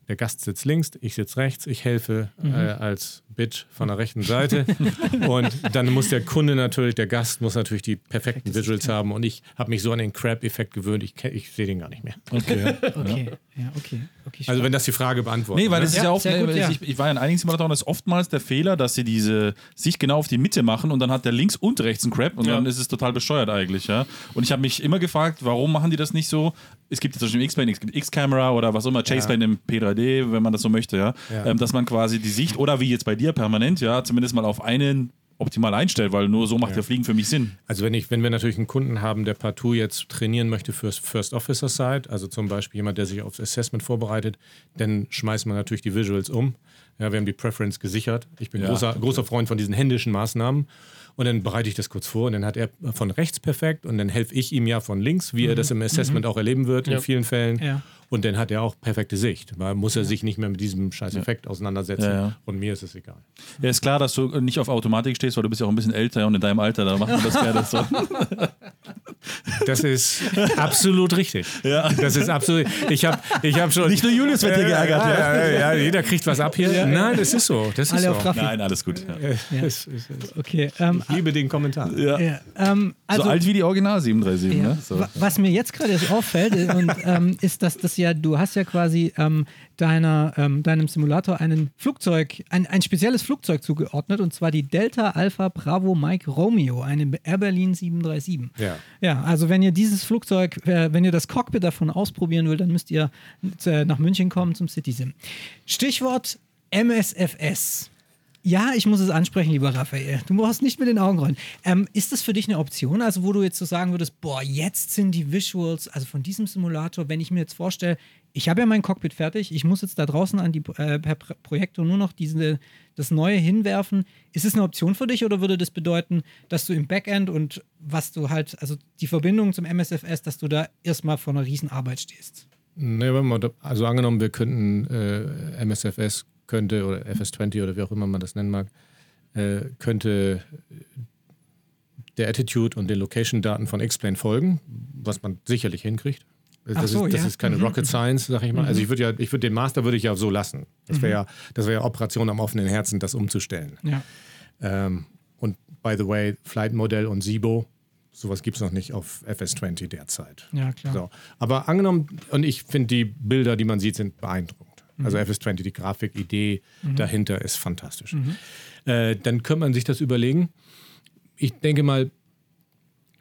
der Gast sitzt links, ich sitze rechts, ich helfe äh, als Bitch von der rechten Seite. [LAUGHS] und dann muss der Kunde natürlich, der Gast muss natürlich die perfekten Visuals haben. Und ich habe mich so an den Crab-Effekt gewöhnt, ich, ich sehe den gar nicht mehr. Okay. [LAUGHS] Okay, ja, okay. okay Also wenn das die Frage beantwortet. Nee, weil ne? das ist Ja, ja oft, sehr gut, ne, ja. ich, ich war ja in einigen Simulatoren, das ist oftmals der Fehler, dass sie diese Sicht genau auf die Mitte machen und dann hat der links und rechts einen Crap und Ja. dann ist es total bescheuert eigentlich, ja. Und ich habe mich immer gefragt, warum machen die das nicht so? Es gibt jetzt zum Beispiel X-Plane, es gibt X-Camera oder was auch immer, Chase-Plane im P3D, wenn man das so möchte, ja. Ja. Ähm, dass man quasi die Sicht, oder wie jetzt bei dir permanent, ja, zumindest mal auf einen optimal einstellt, weil nur so macht der Fliegen für mich Sinn. Also wenn, ich, wenn wir natürlich einen Kunden haben, der partout jetzt trainieren möchte fürs First Officer Side, also zum Beispiel jemand, der sich aufs Assessment vorbereitet, dann schmeißt man natürlich die Visuals um. Ja, wir haben die Preference gesichert. Ich bin Ja. großer, großer Freund von diesen händischen Maßnahmen. Und dann bereite ich das kurz vor und dann hat er von rechts perfekt und dann helfe ich ihm ja von links, wie er das im Assessment auch erleben wird in Ja. vielen Fällen. Ja. Und dann hat er auch perfekte Sicht, weil muss er sich nicht mehr mit diesem scheiß Effekt auseinandersetzen. Ja, ja. Und mir ist es egal. Ja, ist klar, dass du nicht auf Automatik stehst, weil du bist ja auch ein bisschen älter und in deinem Alter, da macht man das [LAUGHS] gerne so. [LAUGHS] Das ist absolut richtig. Ja. Das ist absolut. Ich habe ich hab schon. Nicht nur Julius wird hier geärgert, ja. ja. Ja, ja, jeder kriegt was ab hier. Nein, das ist so. Das ist Alle so. Nein, alles gut. Okay, ähm, Ich liebe den Kommentar. Ja. ja, ähm, also, so alt wie die Original 737, Ja. ne? So. Wa- Was mir jetzt gerade auffällt, äh, und, ähm, ist, dass das ja, du hast ja quasi ähm, deiner, ähm, deinem Simulator einen Flugzeug, ein, ein spezielles Flugzeug zugeordnet und zwar die Delta Alpha Bravo Mike Romeo, eine Air Berlin 737. Ja. Ja, also wenn ihr dieses Flugzeug, äh, wenn ihr das Cockpit davon ausprobieren wollt, dann müsst ihr äh, nach München kommen zum Citizen. Stichwort MSFS. Ja, ich muss es ansprechen, lieber Raphael. Du brauchst nicht mit den Augen rollen. Ähm, ist das für dich eine Option? Also, wo du jetzt so sagen würdest, boah, jetzt sind die Visuals, also von diesem Simulator, wenn ich mir jetzt vorstelle, ich habe ja mein Cockpit fertig, ich muss jetzt da draußen an die äh, per Pro- Projektor nur noch diese, das Neue hinwerfen. Ist es eine Option für dich oder würde das bedeuten, dass du im Backend und was du halt, also die Verbindung zum MSFS, dass du da erstmal vor einer Riesenarbeit stehst? Nee, wenn man, also angenommen, wir könnten äh, MSFS könnte oder FS20 oder wie auch immer man das nennen mag, äh, könnte der Attitude und den Location-Daten von X-Plane folgen, was man sicherlich hinkriegt. Das, so, ist, das ja. ist keine Rocket Science, sag ich mal. Also ich würde ja, ich würde den Master würde ich ja so lassen. Das wäre ja, das wäre ja Operation am offenen Herzen, das umzustellen. Ja. Ähm, und by the way, Flight Modell und SIBO, sowas gibt es noch nicht auf FS20 derzeit. Ja, klar. So. Aber angenommen, und ich finde die Bilder, die man sieht, sind beeindruckend. Also FS20, die Grafikidee dahinter ist fantastisch. Äh, dann könnte man sich das überlegen. Ich denke mal,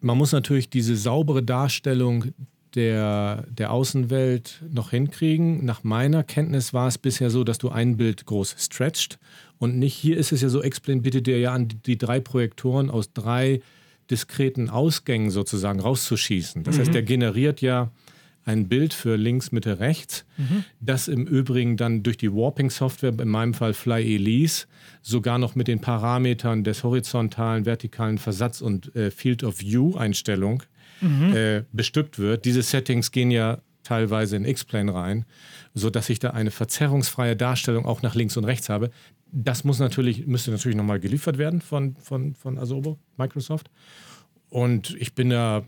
man muss natürlich diese saubere Darstellung der, der Außenwelt noch hinkriegen. Nach meiner Kenntnis war es bisher so, dass du ein Bild groß stretcht und nicht, hier ist es ja so, Explain bitte dir ja an, die, die drei Projektoren aus drei diskreten Ausgängen sozusagen rauszuschießen. Das heißt, der generiert ja ein Bild für links, Mitte, rechts, das im Übrigen dann durch die Warping-Software, in meinem Fall Fly Elise, sogar noch mit den Parametern des horizontalen, vertikalen Versatz- und äh, Field of View-Einstellung äh, bestückt wird. Diese Settings gehen ja teilweise in X-Plane rein, sodass ich da eine verzerrungsfreie Darstellung auch nach links und rechts habe. Das muss natürlich, müsste natürlich nochmal geliefert werden von, von, von Asobo, Microsoft. Und ich bin da,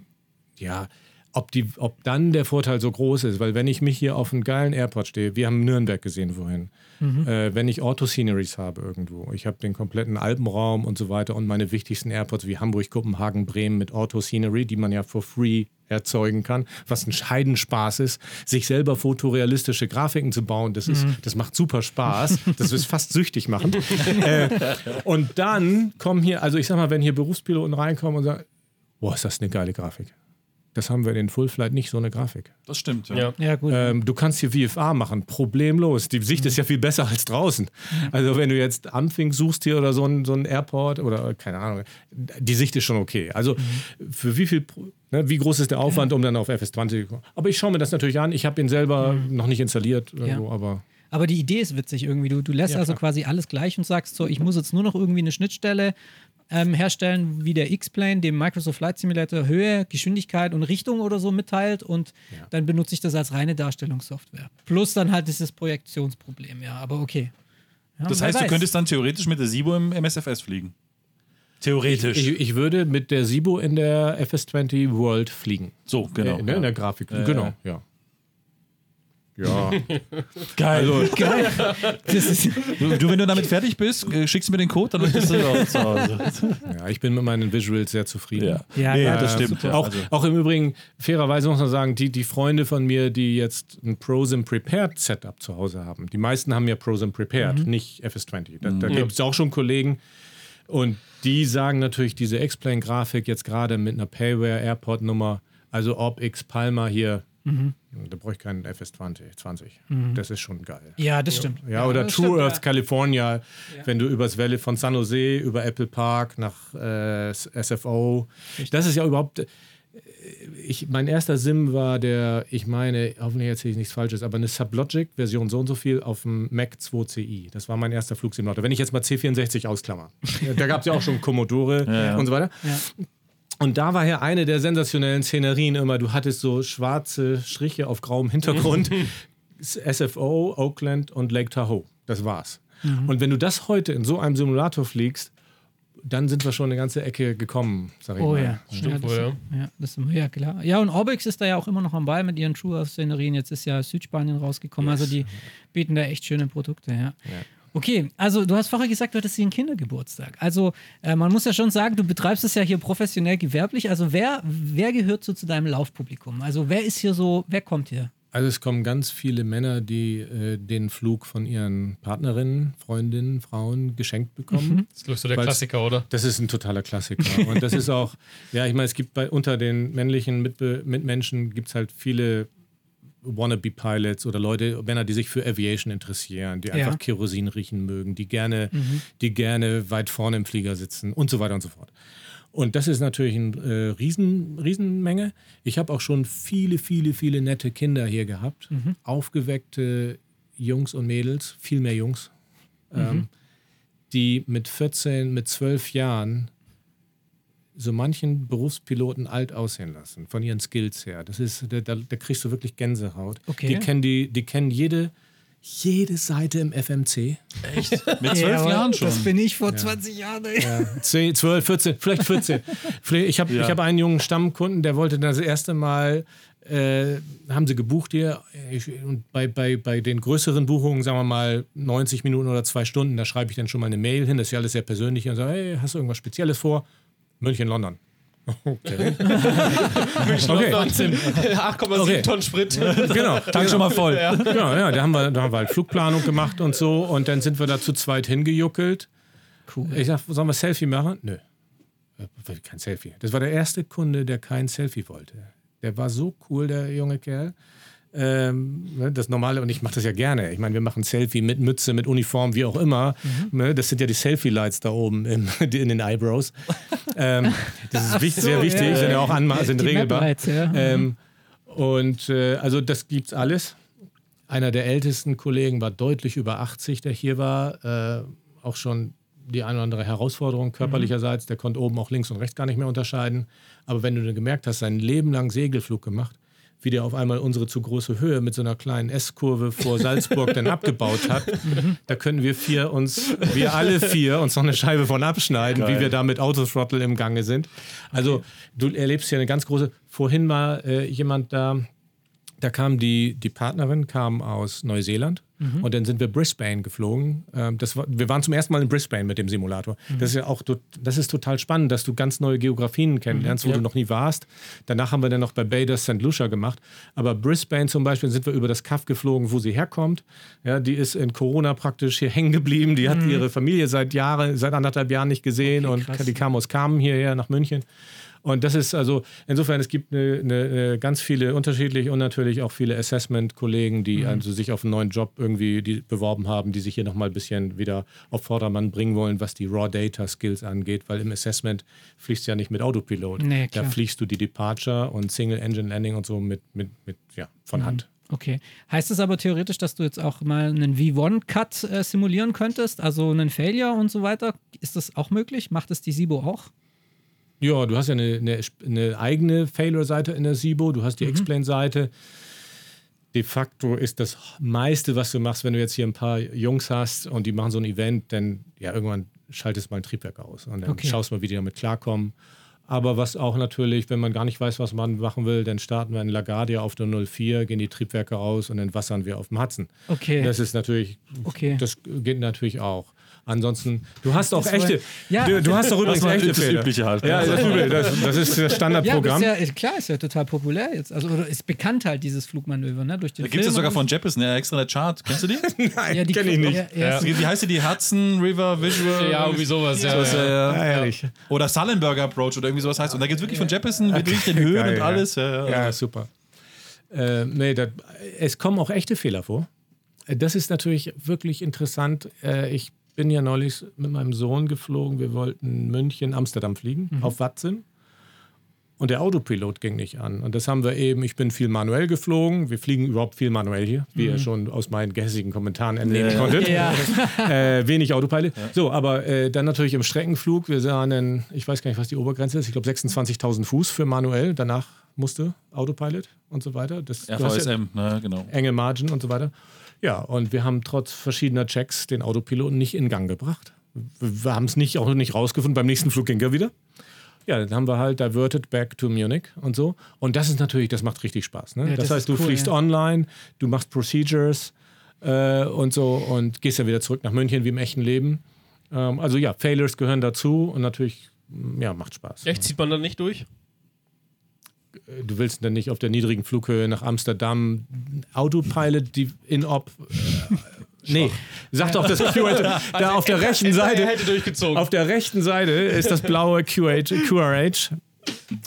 ja, ob, die, ob dann der Vorteil so groß ist, weil wenn ich mich hier auf einen geilen Airport stehe, wir haben Nürnberg gesehen vorhin, äh, wenn ich Auto-Sceneries habe irgendwo, ich habe den kompletten Alpenraum und so weiter und meine wichtigsten Airports wie Hamburg, Kopenhagen, Bremen mit Auto-Scenery, die man ja for free erzeugen kann, was ein Scheidenspaß ist, sich selber fotorealistische Grafiken zu bauen, das, ist, das macht super Spaß, das ist fast süchtig machen. [LAUGHS] äh, und dann kommen hier, also ich sag mal, wenn hier Berufspiloten reinkommen und sagen, boah, ist das eine geile Grafik. Das haben wir in Full Flight nicht, so eine Grafik. Das stimmt, ja. Ja. Ja, gut. Ähm, du kannst hier VFA machen, problemlos. Die Sicht ist ja viel besser als draußen. Also wenn du jetzt Amfing suchst hier oder so ein, so ein Airport oder keine Ahnung, die Sicht ist schon okay. Also für wie viel, ne, wie groß ist der Aufwand, um dann auf FS20 zu kommen? Aber ich schaue mir das natürlich an. Ich habe ihn selber noch nicht installiert, irgendwo, aber Aber die Idee ist witzig irgendwie. Du, du lässt Ja, also klar. quasi alles gleich und sagst so, ich muss jetzt nur noch irgendwie eine Schnittstelle ähm, herstellen, wie der X-Plane dem Microsoft Flight Simulator Höhe, Geschwindigkeit und Richtung oder so mitteilt und dann benutze ich das als reine Darstellungssoftware. Plus dann halt dieses Projektionsproblem, ja, aber okay. Ja, Das heißt, du könntest dann theoretisch mit der Sibo im MSFS fliegen. Theoretisch. ich, ich würde mit der Sibo in der FS20 World fliegen. so, genau. Äh, ne, In der Grafik. genau, ja. Ja. [LAUGHS] Geil. [LAUGHS] Geil. Das ist, du, du, wenn du damit [LAUGHS] fertig bist, äh, schickst du mir den Code, dann bist du auch zu Hause. ja, ich bin mit meinen Visuals sehr zufrieden. Ja, Ja, nee, ja, das stimmt. Ja, Auch, also, auch im Übrigen, fairerweise muss man sagen, die, die Freunde von mir, die jetzt ein ProSim Prepared Setup zu Hause haben, die meisten haben ja ProSim Prepared, nicht FS20. Da, da gibt es auch schon Kollegen und die sagen natürlich, diese X-Plane-Grafik jetzt gerade mit einer Payware-Airport-Nummer, also ob X Palma hier, da brauche ich keinen FS20, 20. Das ist schon geil. ja, das stimmt. Ja, oder das True stimmt, Earth ja. California, wenn du übers Valley von San Jose, über Apple Park nach äh, SFO. Das ist ja überhaupt. äh, Ich, mein erster Sim war der, ich meine, hoffentlich erzähle ich nichts Falsches, aber eine Sublogic-Version so und so viel auf dem Mac 2CI. Das war mein erster Flugsimulator. Wenn ich jetzt mal C64 ausklammer. [LAUGHS] da gab es ja auch schon Commodore und so weiter. Und da war ja eine der sensationellen Szenerien immer, du hattest so schwarze Striche auf grauem Hintergrund. [LAUGHS] SFO, Oakland und Lake Tahoe. Das war's. Und wenn du das heute in so einem Simulator fliegst, dann sind wir schon eine ganze Ecke gekommen, sag ich Oh mal. ja. Stimmt ja, das, wohl, ja. das ist ja klar. Ja, und Orbix ist da ja auch immer noch am Ball mit ihren True Earth Szenerien. Jetzt ist ja Südspanien rausgekommen. Also die bieten da echt schöne Produkte, ja. Okay, also du hast vorher gesagt, du hattest hier einen Kindergeburtstag. Also äh, man muss ja schon sagen, du betreibst es ja hier professionell gewerblich. Also wer, wer gehört so zu deinem Laufpublikum? Also wer ist hier so, wer kommt hier? Also es kommen ganz viele Männer, die äh, den Flug von ihren Partnerinnen, Freundinnen, Frauen geschenkt bekommen. Das ist glaub ich, so der Klassiker, oder? Das ist ein totaler Klassiker. Und das ist auch, [LAUGHS] ja, ich meine, es gibt bei unter den männlichen Mitbe Mitmenschen gibt es halt viele Wannabe-Pilots oder Leute, Männer, die sich für Aviation interessieren, die einfach Ja. Kerosin riechen mögen, die gerne, die gerne weit vorne im Flieger sitzen und so weiter und so fort. Und das ist natürlich eine äh, riesen, Riesenmenge. Ich habe auch schon viele, viele, viele nette Kinder hier gehabt. Aufgeweckte Jungs und Mädels, viel mehr Jungs, ähm, die mit 14, mit 12 Jahren so manchen Berufspiloten alt aussehen lassen, von ihren Skills her. Das ist, da, da, da kriegst du wirklich Gänsehaut. Okay. Die kennen, die, die kennen jede, jede Seite im FMC. [LAUGHS] Mit zwölf Ja, Jahren schon. Das bin ich vor 20 Jahren. ey. 10, 12, 14, vielleicht 14. Vielleicht- ich habe Ja. ich hab einen jungen Stammkunden, der wollte das erste Mal, äh, haben sie gebucht hier, ich, und bei, bei, bei den größeren Buchungen, sagen wir mal 90 Minuten oder zwei Stunden, da schreibe ich dann schon mal eine Mail hin, das ist ja alles sehr persönlich und sage, hey, hast du irgendwas Spezielles vor? München, London. Okay. [LAUGHS] okay. Wahnsinn. 8,7 Okay. Tonnen Sprit. Genau. Tank schon mal voll. Genau, ja, da haben, wir, da haben wir halt Flugplanung gemacht und so und dann sind wir da zu zweit hingejuckelt. Cool. Ich sag, sollen wir Selfie machen? Nö. Äh, Kein Selfie. Das war der erste Kunde, der kein Selfie wollte. Der war so cool, der junge Kerl. Ähm, ne, das Normale, und ich mache das ja gerne. Ich meine, wir machen Selfie mit Mütze, mit Uniform, wie auch immer. Ne, das sind ja die Selfie-Lights da oben im, [LAUGHS] in den Eyebrows. Ähm, das ist wichtig, sehr wichtig, ja, sind ja auch anma sind regelbar. Ja. Ähm, und äh, also das gibt's alles. Einer der ältesten Kollegen war deutlich über 80, der hier war. Äh, auch schon die eine oder andere Herausforderung körperlicherseits. Der konnte oben auch links und rechts gar nicht mehr unterscheiden. Aber wenn du dann gemerkt hast, sein Leben lang Segelflug gemacht, wie der auf einmal unsere zu große Höhe mit so einer kleinen S-Kurve vor Salzburg dann abgebaut hat, [LAUGHS] da können wir vier uns, wir alle vier, uns noch eine Scheibe von abschneiden, wie wir da mit Autothrottle im Gange sind. Also du erlebst hier eine ganz große. Vorhin war äh, jemand da, da kam die, die Partnerin kam aus Neuseeland und dann sind wir Brisbane geflogen. Ähm, das war, wir waren zum ersten Mal in Brisbane mit dem Simulator. Das ist ja auch das ist total spannend, dass du ganz neue Geografien kennenlernst, wo du noch nie warst. Danach haben wir dann noch bei Bader St. Lucia gemacht. Aber Brisbane zum Beispiel sind wir über das Kaff geflogen, wo sie herkommt. Ja, die ist in Corona praktisch hier hängen geblieben. Die hat ihre Familie seit Jahren, seit anderthalb Jahren nicht gesehen und krass. die kam aus Kamen hierher nach München. Und das ist also, insofern, es gibt eine, eine, ganz viele unterschiedliche und natürlich auch viele Assessment-Kollegen, die also sich auf einen neuen Job irgendwie beworben haben, die sich hier nochmal ein bisschen wieder auf Vordermann bringen wollen, was die Raw-Data-Skills angeht, weil im Assessment fliegst du ja nicht mit Autopilot. Nee, da fliegst du die Departure und Single-Engine-Landing und so mit, mit, mit ja, von Hand. Okay. Heißt es aber theoretisch, dass du jetzt auch mal einen V1-Cut äh, simulieren könntest, also einen Failure und so weiter? Ist das auch möglich? Macht es die SIBO auch? Ja, du hast ja eine, eine, eine eigene Failure-Seite in der SIBO, du hast die Explain-Seite. De facto ist das meiste, was du machst, wenn du jetzt hier ein paar Jungs hast und die machen so ein Event, dann ja, irgendwann schaltest du mal ein Triebwerk aus und dann Okay. schaust mal, wie die damit klarkommen. Aber was auch natürlich, wenn man gar nicht weiß, was man machen will, dann starten wir in LaGuardia auf der 04, gehen die Triebwerke aus und dann wassern wir auf dem Hudson. Okay. Das ist natürlich, Okay. das geht natürlich auch. Ansonsten, du hast auch Das echte, Ja. du, du hast auch übrigens war echte das Fehler. Übliche halt. Ja, das, das, das ist das Ja, Standardprogramm. ist ja, ist, klar, ist ja total populär jetzt. Also oder ist bekannt halt dieses Flugmanöver, ne? Durch den Da gibt es ja sogar von Jeppesen, ja, extra eine Chart. Kennst du die? [LAUGHS] Nein, ja, die kenn ich nicht. Ja, ja, Wie heißt die? Die Hudson River Visual? Ja, irgendwie sowas. Ja, Sowas, ja. ja, Ja, ja. ehrlich. Oder Sullenberger Approach oder irgendwie sowas heißt. Und da gibt es wirklich von Jeppesen mit durch den Höhen Geil, und ja. alles. Ja, ja. Ja, super. Äh, nee, das, es kommen auch echte Fehler vor. Äh, Das ist natürlich wirklich interessant. Äh, ich bin ja neulich mit meinem Sohn geflogen. Wir wollten München, Amsterdam fliegen, auf Watsim. Und der Autopilot ging nicht an. Und das haben wir eben, ich bin viel manuell geflogen. Wir fliegen überhaupt viel manuell hier, wie ihr schon aus meinen gehässigen Kommentaren entnehmen konntet. Ja. [LAUGHS] äh, wenig Autopilot. So, aber äh, dann natürlich im Streckenflug. Wir sahen, ich weiß gar nicht, was die Obergrenze ist. Ich glaube 26.000 Fuß für manuell. Danach musste Autopilot und so weiter. Das, hast ja RVSM, ne, genau. enge Margin und so weiter. Ja, und wir haben trotz verschiedener Checks den Autopiloten nicht in Gang gebracht. Wir haben es nicht, auch nicht rausgefunden. Beim nächsten Flug ging er wieder. Ja, dann haben wir halt diverted back to Munich und so. Und das ist natürlich, das macht richtig Spaß. Ne? Ja, das, das heißt, du cool, fliegst ja. online, du machst Procedures äh, und so und gehst dann wieder zurück nach München wie im echten Leben. Ähm, also ja, Failures gehören dazu und natürlich, ja, macht Spaß. Echt, zieht man dann nicht durch? Du willst dann nicht auf der niedrigen Flughöhe nach Amsterdam Autopilot, die in-op. Äh, [LAUGHS] nee, sagt doch das QH. Da auf der rechten Seite. Auf der rechten Seite ist das blaue QH, QRH.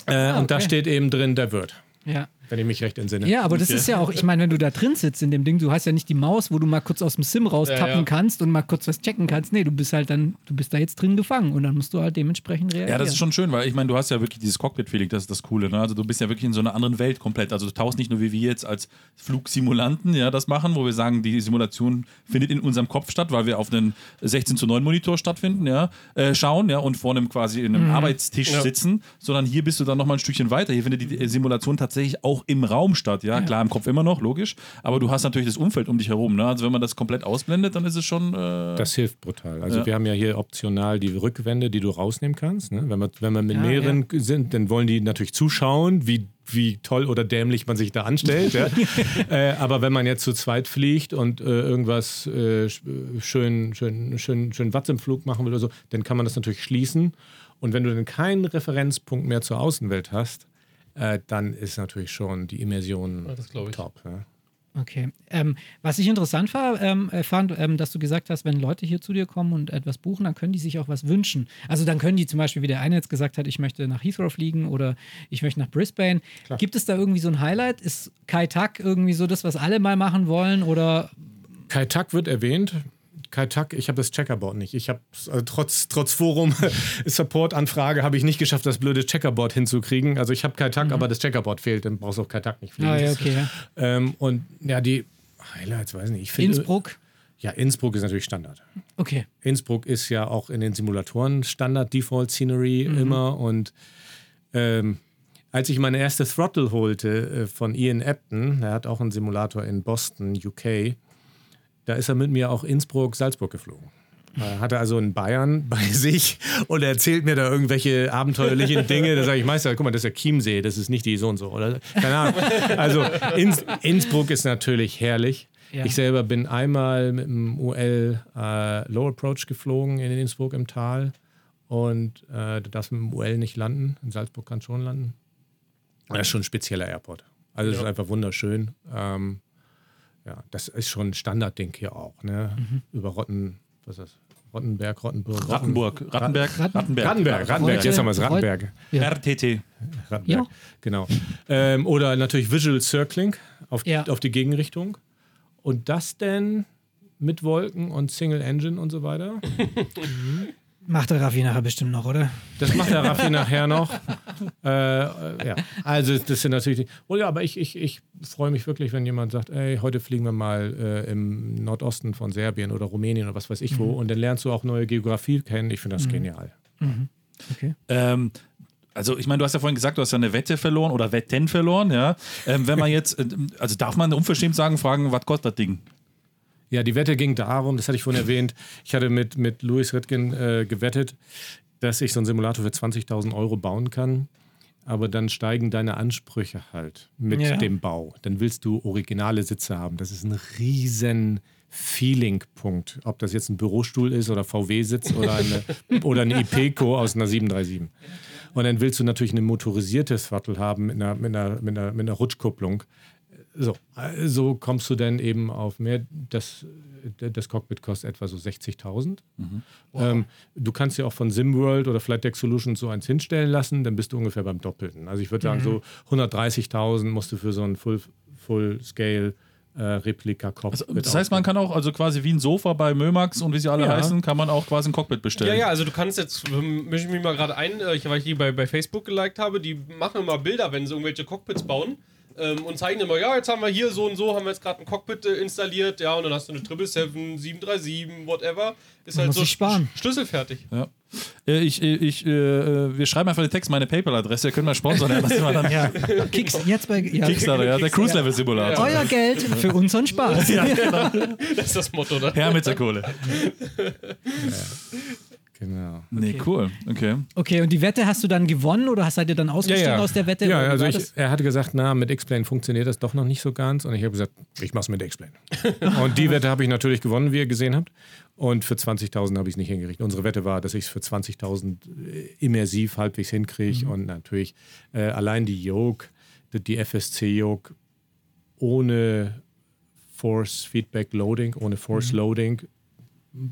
Äh, Und da okay. steht eben drin, der wird. Ja. Wenn ich mich recht entsinne. Ja, aber das ist ja auch, ich meine, wenn du da drin sitzt in dem Ding, du hast ja nicht die Maus, wo du mal kurz aus dem Sim raustappen Ja, ja. kannst und mal kurz was checken kannst. Nee, du bist halt dann, du bist da jetzt drin gefangen und dann musst du halt dementsprechend reagieren. Ja, das ist schon schön, weil ich meine, du hast ja wirklich dieses Cockpit-Feeling, das ist das Coole. Ne? Also du bist ja wirklich in so einer anderen Welt komplett. Also du tauchst nicht nur wie wir jetzt als Flugsimulanten ja, das machen, wo wir sagen, die Simulation findet in unserem Kopf statt, weil wir auf einen 16 zu 9 Monitor stattfinden, ja, äh, schauen ja, und vor einem quasi in einem Arbeitstisch Ja. sitzen, sondern hier bist du dann nochmal ein Stückchen weiter. Hier findet die Simulation tatsächlich auch im Raum statt, ja, klar im Kopf immer noch, logisch, aber du hast natürlich das Umfeld um dich herum. Ne? Also wenn man das komplett ausblendet, dann ist es schon... Äh, Das hilft brutal. Also Ja. wir haben ja hier optional die Rückwände, die du rausnehmen kannst. Ne? Wenn, wir, wenn wir mit Ja, mehreren sind, dann wollen die natürlich zuschauen, wie, wie toll oder dämlich man sich da anstellt. ja? [LAUGHS] äh, aber wenn man jetzt zu zweit fliegt und äh, irgendwas äh, sch- schön, schön, schön, schön Watts im Flug machen will oder so, dann kann man das natürlich schließen. Und wenn du dann keinen Referenzpunkt mehr zur Außenwelt hast, äh, dann ist natürlich schon die Immersion top. Ja? Okay. Ähm, was ich interessant war, ähm, äh, fand, ähm, dass du gesagt hast, wenn Leute hier zu dir kommen und etwas buchen, dann können die sich auch was wünschen. Also dann können die zum Beispiel, wie der eine jetzt gesagt hat, ich möchte nach Heathrow fliegen oder ich möchte nach Brisbane. Gibt es da irgendwie so ein Highlight? Ist Kai Tak irgendwie so das, was alle mal machen wollen? Oder Kai Tak wird erwähnt. Kai Tak, ich habe das Checkerboard nicht. Ich habe also trotz, trotz Forum [LAUGHS] Support-Anfrage habe ich nicht geschafft, das blöde Checkerboard hinzukriegen. Also ich habe Kai Tak, aber das Checkerboard fehlt, dann brauchst du auch Kai Tak nicht fliegen. Mhm. Ah, ja, okay. Ja. ähm, und ja, die Highlights, weiß nicht. Ich finde, Innsbruck? Ja, Innsbruck ist natürlich Standard. Okay. Innsbruck ist ja auch in den Simulatoren Standard Default Scenery Mhm. immer und ähm, als ich meine erste Throttle holte äh, von Ian Apton, er hat auch einen Simulator in Boston, UK, da ist er mit mir auch Innsbruck, Salzburg geflogen. Er hatte also einen Bayern [LAUGHS] bei sich und er erzählt mir da irgendwelche abenteuerlichen Dinge. Da sage ich, Meister, guck mal, das ist der Chiemsee, das ist nicht die so und so. Oder? Keine Ahnung. Also Inns Innsbruck ist natürlich herrlich. Ja. Ich selber bin einmal mit dem UL äh, Low Approach geflogen in Innsbruck im Tal und äh, du darfst mit dem UL nicht landen. In Salzburg kann schon landen. Das ist schon ein spezieller Airport. Also es ist einfach wunderschön. Ähm, ja, das ist schon ein Standardding hier auch. Ne? Über Rotten, was ist das? Rottenberg, Rottenburg. Rattenburg, Rattenberg, Rattenberg. Rattenberg, Rattenberg, jetzt haben wir es, Rattenberg. RTT. Rattenberg. Ja. Genau. Ähm, oder natürlich Visual Circling auf, Ja. auf die Gegenrichtung. Und das denn mit Wolken und Single Engine und so weiter. [LAUGHS] Macht der Raffi nachher bestimmt noch, oder? Das macht der Raffi nachher noch. [LAUGHS] Äh, äh, ja. Also das sind natürlich. Oh ja, aber ich, ich, ich freue mich wirklich, wenn jemand sagt, ey, heute fliegen wir mal äh, im Nordosten von Serbien oder Rumänien oder was weiß ich wo. Und dann lernst du auch neue Geografie kennen. Ich finde das genial. Okay. Ähm, also ich meine, du hast ja vorhin gesagt, du hast ja eine Wette verloren oder Wetten verloren, ja. Ähm, wenn man [LAUGHS] jetzt, äh, also darf man unverschämt sagen, fragen, was kostet das Ding? Ja, die Wette ging darum, das hatte ich vorhin erwähnt, ich hatte mit, mit Louis Ritgen äh, gewettet, dass ich so einen Simulator für 20.000 Euro bauen kann. Aber dann steigen deine Ansprüche halt mit Ja. dem Bau. Dann willst du originale Sitze haben. Das ist ein riesen Feeling-Punkt. Ob das jetzt ein Bürostuhl ist oder VW-Sitz oder eine, [LAUGHS] oder eine Ipeco aus einer 737. Und dann willst du natürlich eine motorisierte Throttle haben mit einer, mit einer, mit einer, mit einer Rutschkupplung. So, so kommst du dann eben auf mehr. Das, das Cockpit kostet etwa so 60.000. Ähm, du kannst ja auch von SimWorld oder Flight Deck Solutions so eins hinstellen lassen, dann bist du ungefähr beim Doppelten. Also ich würde sagen, so 130.000 musst du für so ein Full- Full-Scale äh, Replika-Cockpit. Also, das heißt, man kann auch, also quasi wie ein Sofa bei Mömax und wie sie alle Ja. heißen, kann man auch quasi ein Cockpit bestellen. Ja, ja, also du kannst jetzt, ähm, mische ich mich mal gerade ein, äh, weil ich die bei, bei Facebook geliked habe, die machen immer Bilder, wenn sie irgendwelche Cockpits bauen ähm, und zeigen immer, ja, jetzt haben wir hier so und so, haben wir jetzt gerade ein Cockpit äh, installiert, ja, und dann hast du eine 777, 737, whatever. Ist halt so sparen. sch- schlüsselfertig. Ja. Äh, Ich, äh, ich, äh, äh, wir schreiben einfach den Text, meine PayPal-Adresse, ihr könnt mal sponsern. Ja, das dann [LAUGHS] Ja. Kicks, jetzt bei ja. Kickstarter, ja, der Cruise-Level-Simulator. Euer Geld für unseren Spaß. [LAUGHS] Das ist das Motto, ne? Her mit der Kohle. [LAUGHS] Genau. Nee, cool. Okay. Okay, und die Wette hast du dann gewonnen oder hast seid ihr dann ausgestiegen aus der Wette? Ja, also ich, er hatte gesagt, na, mit X-Plane funktioniert das doch noch nicht so ganz. Und ich habe gesagt, ich mache es mit X-Plane. [LAUGHS] und die Wette habe ich natürlich gewonnen, wie ihr gesehen habt. Und für 20.000 habe ich es nicht hingekriegt. Unsere Wette war, dass ich es für 20.000 äh, immersiv halbwegs hinkriege. Und natürlich äh, allein die Yoke, die, die FSC-Yoke, ohne Force Feedback Loading, ohne Force Loading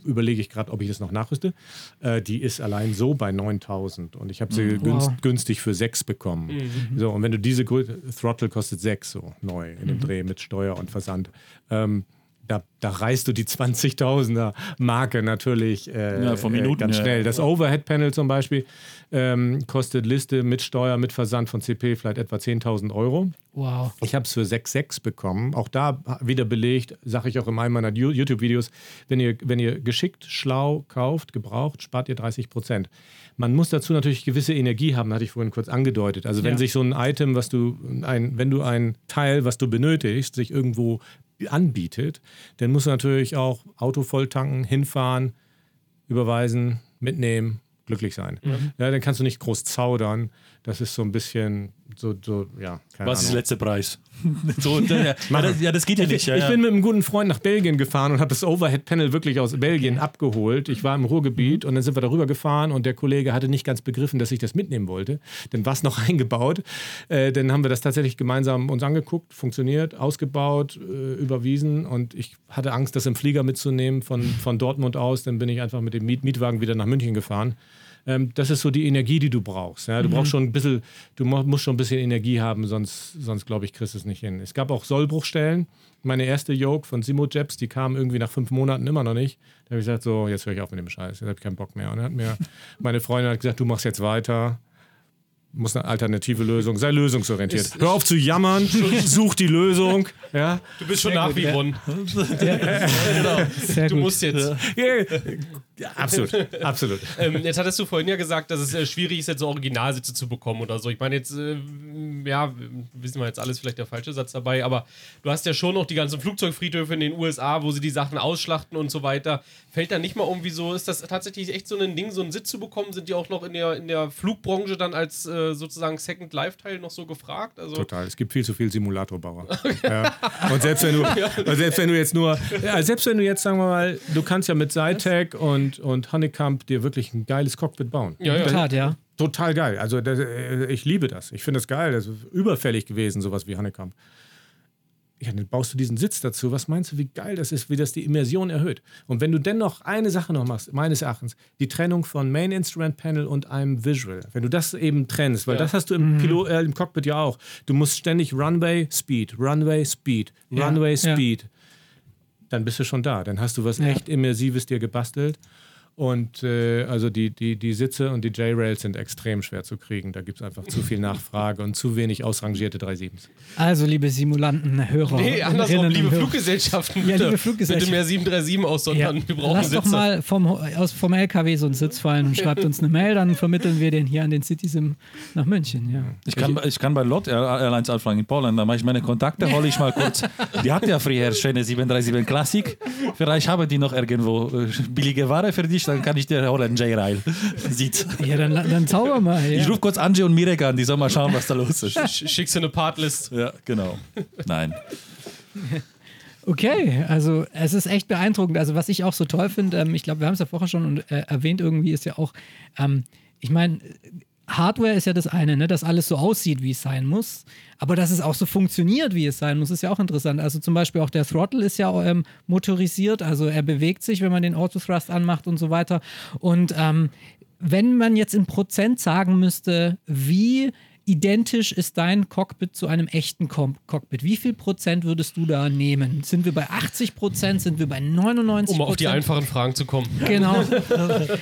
überlege ich gerade, ob ich das noch nachrüste. Äh, die ist allein so bei 9000 und ich habe sie günst, Wow. günstig für 6 bekommen. So, und wenn du diese Throttle kostet 6 so neu in dem Dreh mit Steuer und Versand. Ähm, da, da reißt du die 20.000er Marke natürlich äh, Ja, von Minuten, äh, ganz ja. schnell. Das Overhead-Panel zum Beispiel ähm, kostet Liste mit Steuer, mit Versand von CP vielleicht etwa 10.000 Euro. Wow. Ich habe es für 6,6 bekommen. Auch da wieder belegt, sage ich auch in einem meiner YouTube-Videos, wenn ihr, wenn ihr geschickt, schlau kauft, gebraucht, spart ihr 30 Prozent. Man muss dazu natürlich gewisse Energie haben, hatte ich vorhin kurz angedeutet. Also wenn Ja. sich so ein Item, was du, ein, wenn du ein Teil, was du benötigst, sich irgendwo anbietet, dann musst du natürlich auch Auto voll tanken, hinfahren, überweisen, mitnehmen, glücklich sein. Ja, dann kannst du nicht groß zaudern. Das ist so ein bisschen so, so ja, Was ist der letzte Preis? [LAUGHS] so, ja, das, ja, das geht ja nicht. Ich ja. bin mit einem guten Freund nach Belgien gefahren und habe das Overhead-Panel wirklich aus Belgien abgeholt. Ich war im Ruhrgebiet und dann sind wir darüber gefahren und der Kollege hatte nicht ganz begriffen, dass ich das mitnehmen wollte. Dann war es noch [LAUGHS] eingebaut. Äh, dann haben wir das tatsächlich gemeinsam uns angeguckt, funktioniert, ausgebaut, äh, überwiesen und ich hatte Angst, das im Flieger mitzunehmen von, von Dortmund aus. Dann bin ich einfach mit dem Miet Mietwagen wieder nach München gefahren. Ähm, das ist so die Energie, die du brauchst. Ja? Du brauchst schon ein bisschen, du mu- musst schon ein bisschen Energie haben, sonst, sonst glaube ich, kriegst du es nicht hin. Es gab auch Sollbruchstellen. Meine erste Yoke von Simo Jeps, die kam irgendwie nach fünf Monaten immer noch nicht. Da habe ich gesagt, so, jetzt höre ich auf mit dem Scheiß, jetzt habe ich keinen Bock mehr. Und dann hat mir [LAUGHS] meine Freundin hat gesagt, du machst jetzt weiter. Muss eine alternative Lösung, sei lösungsorientiert. Hör auf zu jammern, [LAUGHS] such die Lösung. Ja, Du bist schon nach wie Ron. Sehr Du musst jetzt. ja absolut, absolut. [LAUGHS] Ähm, jetzt hattest du vorhin ja gesagt, dass es äh, schwierig ist, jetzt so Originalsitze zu bekommen oder so. Ich meine, jetzt, äh, ja, wissen wir jetzt alles, vielleicht der falsche Satz dabei, aber du hast ja schon noch die ganzen Flugzeugfriedhöfe in den USA, wo sie die Sachen ausschlachten und so weiter. Fällt da nicht mal irgendwie so, ist das tatsächlich echt so ein Ding, so einen Sitz zu bekommen? Sind die auch noch in der, in der Flugbranche dann als äh, sozusagen Second Life-Teil noch so gefragt? Also, Total. Es gibt viel zu viel Simulatorbauer. [LAUGHS] Ja. Und selbst wenn du, [LAUGHS] und selbst wenn du jetzt nur, ja, selbst wenn du jetzt, sagen wir mal, du kannst ja mit Zytec und, und Honeycomb dir wirklich ein geiles Cockpit bauen. Ja, ja. Tat, ja. Total geil. Also das, äh, ich liebe das. Ich finde das geil. Das ist überfällig gewesen, sowas wie Honeycomb. Ja, dann baust du diesen Sitz dazu. Was meinst du, wie geil das ist, wie das die Immersion erhöht? Und wenn du dennoch eine Sache noch machst, meines Erachtens, die Trennung von Main Instrument Panel und einem Visual. Wenn du das eben trennst, weil Ja. das hast du im, Pilot, äh, im Cockpit ja auch. Du musst ständig Runway, Speed, Runway, Speed, Ja, Runway, ja. Speed. Dann bist du schon da. Dann hast du was Ja. echt Immersives dir gebastelt. Und äh, also die, die, die Sitze und die J-Rails sind extrem schwer zu kriegen. Da gibt es einfach zu viel Nachfrage und zu wenig ausrangierte 3.7s. Also, liebe Simulanten, Hörer. Nee, andersrum, liebe Hörer. Fluggesellschaften. Ja, bitte. liebe Fluggesellschaften. Bitte mehr 737 aussondern. Ja. Wir brauchen Lass Sitze. doch mal vom, aus, vom LKW so einen Sitz fallen und schreibt uns eine Mail, dann vermitteln wir den hier an den Citizen nach München. Ja. Ich kann, ich kann bei Lot Air- Airlines anfangen in Polen, da mache ich meine Kontakte, hole ich mal kurz. Die hat ja früher schöne 737 Classic. Vielleicht habe die noch irgendwo äh, billige Ware für dich, dann kann ich dir holen, J-Rail. Sitz. Ja, dann, dann zauber mal. Ja. Ich rufe kurz Angie und Mirek an, die sollen mal schauen, was da los ist. Sch- Schickst du eine Partlist. Ja, genau. Nein. Okay, also es ist echt beeindruckend. Also was ich auch so toll finde, ähm, ich glaube, wir haben es ja vorher schon äh, erwähnt, irgendwie ist ja auch, ähm, ich meine, Hardware ist ja das eine, ne, dass alles so aussieht, wie es sein muss. Aber dass es auch so funktioniert, wie es sein muss, ist ja auch interessant. Also zum Beispiel auch der Throttle ist ja ähm, motorisiert, also er bewegt sich, wenn man den Autothrust anmacht und so weiter. Und ähm, wenn man jetzt in Prozent sagen müsste, wie identisch ist dein Cockpit zu einem echten Com Cockpit, wie viel Prozent würdest du da nehmen? Sind wir bei 80 Prozent? Sind wir bei 99 Um auf die einfachen Fragen zu kommen. Genau. [LAUGHS]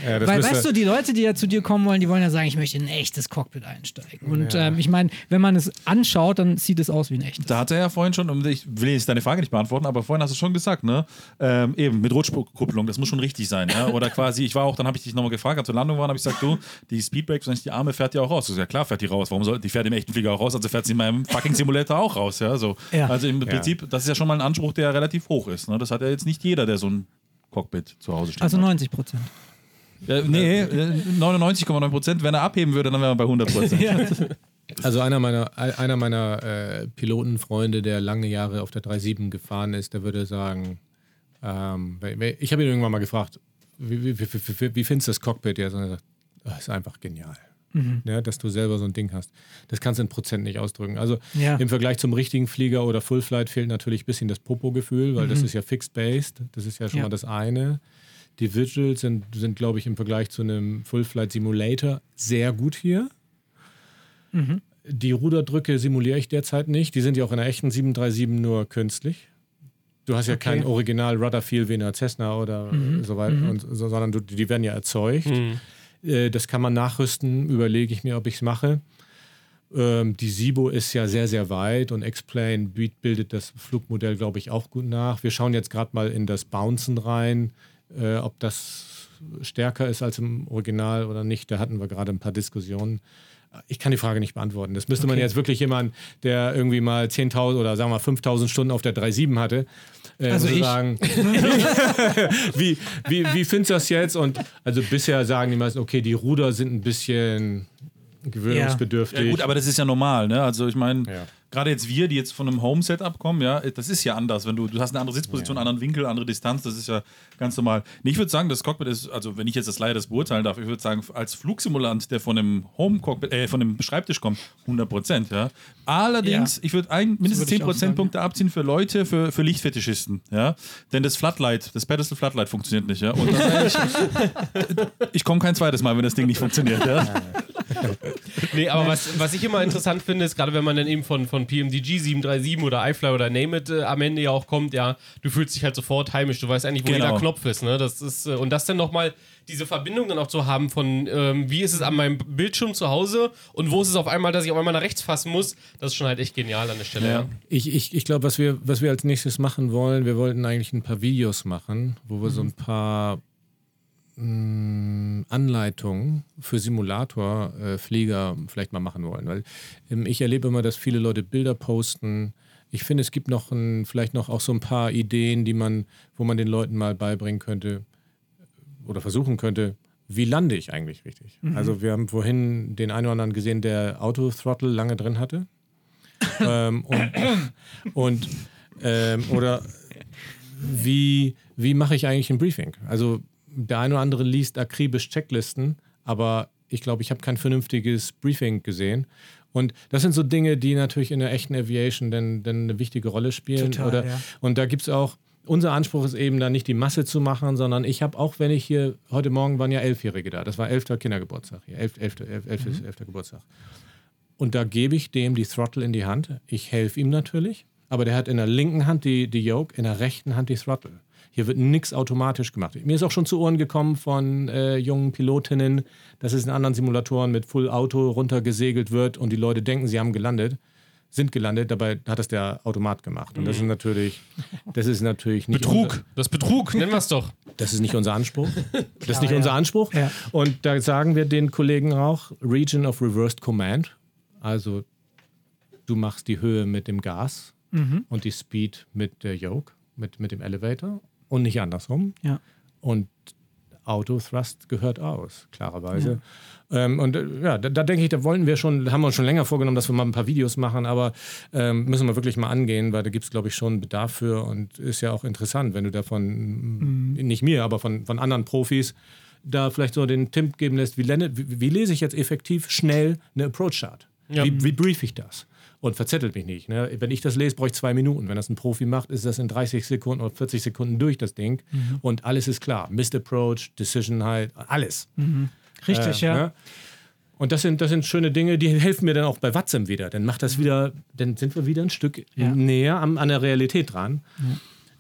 Ja, Weil, weißt du, die Leute, die ja zu dir kommen wollen, die wollen ja sagen, ich möchte in ein echtes Cockpit einsteigen. Und ähm, ich meine, wenn man es anschaut, dann sieht es aus wie ein echtes. Da hat er ja vorhin schon, um- ich will jetzt deine Frage nicht beantworten, aber vorhin hast du schon gesagt, ne? Ähm, eben mit Rutschkupplung, das muss schon richtig sein, ja? Oder quasi, ich war auch, dann habe ich dich nochmal gefragt, als wir Landung waren, habe ich gesagt, du, die Speedbrakes, wenn ich die Arme fährt die auch raus. Du sagst, ja klar fährt die raus, warum soll die fährt im echten Flieger auch raus, also fährt sie in meinem fucking Simulator auch raus, ja? So. Ja. Also im Prinzip, das ist ja schon mal ein Anspruch, der relativ hoch ist. Ne? Das hat ja jetzt nicht jeder, der so ein Cockpit zu Hause steht. Also 90 Prozent. ja, nee, äh, 99,9 Prozent. Wenn er abheben würde, dann wären wir bei 100 Prozent. [LAUGHS] Also einer meiner, einer meiner äh, Pilotenfreunde, der lange Jahre auf der 3.7 gefahren ist, der würde sagen, ähm, ich habe ihn irgendwann mal gefragt, wie, wie, wie, wie, wie findest du das Cockpit jetzt? Und er sagt, "Ah, ist einfach genial. Ja, dass du selber so ein Ding hast. Das kannst du in Prozent nicht ausdrücken. Also Ja. im Vergleich zum richtigen Flieger oder Full Flight fehlt natürlich ein bisschen das Popo-Gefühl, weil das ist ja fixed-based. Das ist ja schon Ja. mal das eine. Die Visuals sind, sind glaube ich, im Vergleich zu einem Full Flight Simulator sehr gut hier. Die Ruderdrücke simuliere ich derzeit nicht. Die sind ja auch in der echten 737 nur künstlich. Du hast ja Okay. kein Original Rudder Feel wie in der Cessna oder so weiter, und, so, sondern du, die werden ja erzeugt. Äh, das kann man nachrüsten, überlege ich mir, ob ich es mache. Ähm, die Sibo ist ja sehr, sehr weit und Beat bildet das Flugmodell, glaube ich, auch gut nach. Wir schauen jetzt gerade mal in das Bouncen rein, äh, ob das stärker ist als im Original oder nicht. Da hatten wir gerade ein paar Diskussionen. Ich kann die Frage nicht beantworten. Das müsste man Okay. jetzt wirklich jemand, der irgendwie mal 10.000 oder sagen wir 5.000 Stunden auf der 3.7 hatte, äh, Also ich. sagen, [LAUGHS] [LAUGHS] wie, wie, wie findest du das jetzt? Und also bisher sagen die meisten, okay, die Ruder sind ein bisschen gewöhnungsbedürftig. Ja, gut, aber das ist ja normal, ne? Also ich meine, Ja. Gerade jetzt wir, die jetzt von einem Home-Setup kommen, ja, das ist ja anders. Wenn du, du hast eine andere Sitzposition, einen anderen Winkel, andere Distanz, das ist ja ganz normal. Nee, Ich würde sagen, das Cockpit ist, also wenn ich jetzt das leider das beurteilen darf, ich würde sagen, als Flugsimulant, der von einem Home-Cockpit, äh, von einem Schreibtisch kommt, 100 Prozent, ja. Allerdings, Ja. ich würde ein, mindestens würde ich 10 auch Prozentpunkte abziehen für Leute, für, für Lichtfetischisten, ja. Denn das Floodlight, das Pedestal Floodlight funktioniert nicht, ja. Und ich, [LAUGHS] ich komme kein zweites Mal, wenn das Ding nicht funktioniert, ja. [LAUGHS] Nee, aber was, was ich immer interessant finde, ist gerade wenn man dann eben von, von PMDG 737 oder iFly oder Name It äh, am Ende ja auch kommt, ja, du fühlst dich halt sofort heimisch, du weißt eigentlich, wo Genau. jeder Knopf ist, ne? Das ist, äh, und das dann nochmal diese Verbindung dann auch zu haben von, ähm, wie ist es an meinem Bildschirm zu Hause und wo ist es auf einmal, dass ich auf einmal nach rechts fassen muss, das ist schon halt echt genial an der Stelle, ja. Ich, ich, ich glaube, was wir, was wir als nächstes machen wollen, wir wollten eigentlich ein paar Videos machen, wo wir so ein paar mh, Anleitungen für Simulatorflieger vielleicht mal machen wollen. Weil ähm, ich erlebe immer, dass viele Leute Bilder posten. Ich finde, es gibt noch ein, vielleicht noch auch so ein paar Ideen, die man, wo man den Leuten mal beibringen könnte oder versuchen könnte, wie lande ich eigentlich richtig? Also wir haben vorhin den einen oder anderen gesehen, der Autothrottle lange drin hatte. [LAUGHS] ähm, und und ähm, oder wie, wie mache ich eigentlich ein Briefing? Also der eine oder andere liest akribisch Checklisten, aber ich glaube, ich habe kein vernünftiges Briefing gesehen. Und das sind so Dinge, die natürlich in der echten Aviation dann, dann eine wichtige Rolle spielen. Total, oder, ja. Und da gibt es auch, unser Anspruch ist eben da nicht die Masse zu machen, sondern ich habe auch, wenn ich hier, heute Morgen waren ja Elfjährige da, das war elfter Kindergeburtstag hier, elf, elfter, elf, elf, Mhm. elfter Geburtstag. Und da gebe ich dem die Throttle in die Hand. Ich helfe ihm natürlich, aber der hat in der linken Hand die, die Yoke, in der rechten Hand die Throttle. Hier wird nichts automatisch gemacht. Mir ist auch schon zu Ohren gekommen von äh, jungen Pilotinnen, dass es in anderen Simulatoren mit Full Auto runtergesegelt wird und die Leute denken, sie haben gelandet, sind gelandet, dabei hat das der Automat gemacht. Und das ist natürlich, das ist natürlich nicht Betrug, Unser, das ist Betrug, nennen wir es doch. das ist nicht unser Anspruch. [LAUGHS] Das ist nicht ja. unser Anspruch. Ja. Und da sagen wir den Kollegen auch Region of Reversed Command. Also du machst die Höhe mit dem Gas Mhm. und die Speed mit der Yoke, mit, mit dem Elevator und nicht andersrum. Ja. Und Auto-Thrust gehört aus, klarerweise. Ähm, und äh, ja, da, da denke ich, da wollten wir schon, haben wir uns schon länger vorgenommen, dass wir mal ein paar Videos machen, aber ähm, müssen wir wirklich mal angehen, weil da gibt es, glaube ich, schon Bedarf für und ist ja auch interessant, wenn du davon, nicht mir, aber von, von anderen Profis, da vielleicht so den Tipp geben lässt, wie, lerne, wie, wie lese ich jetzt effektiv schnell eine Approach-Chart? Ja. Wie, wie brief ich das? Und verzettelt mich nicht. Ne? Wenn ich das lese, brauche ich zwei Minuten. Wenn das ein Profi macht, ist das in 30 Sekunden oder 40 Sekunden durch, das Ding. Und alles ist klar. Missed Approach, Decision halt, alles. Richtig, Äh, ja. ne? Und das sind, das sind schöne Dinge, die helfen mir dann auch bei Watson wieder. Dann macht das wieder, dann sind wir wieder ein Stück Ja. näher am, an der Realität dran.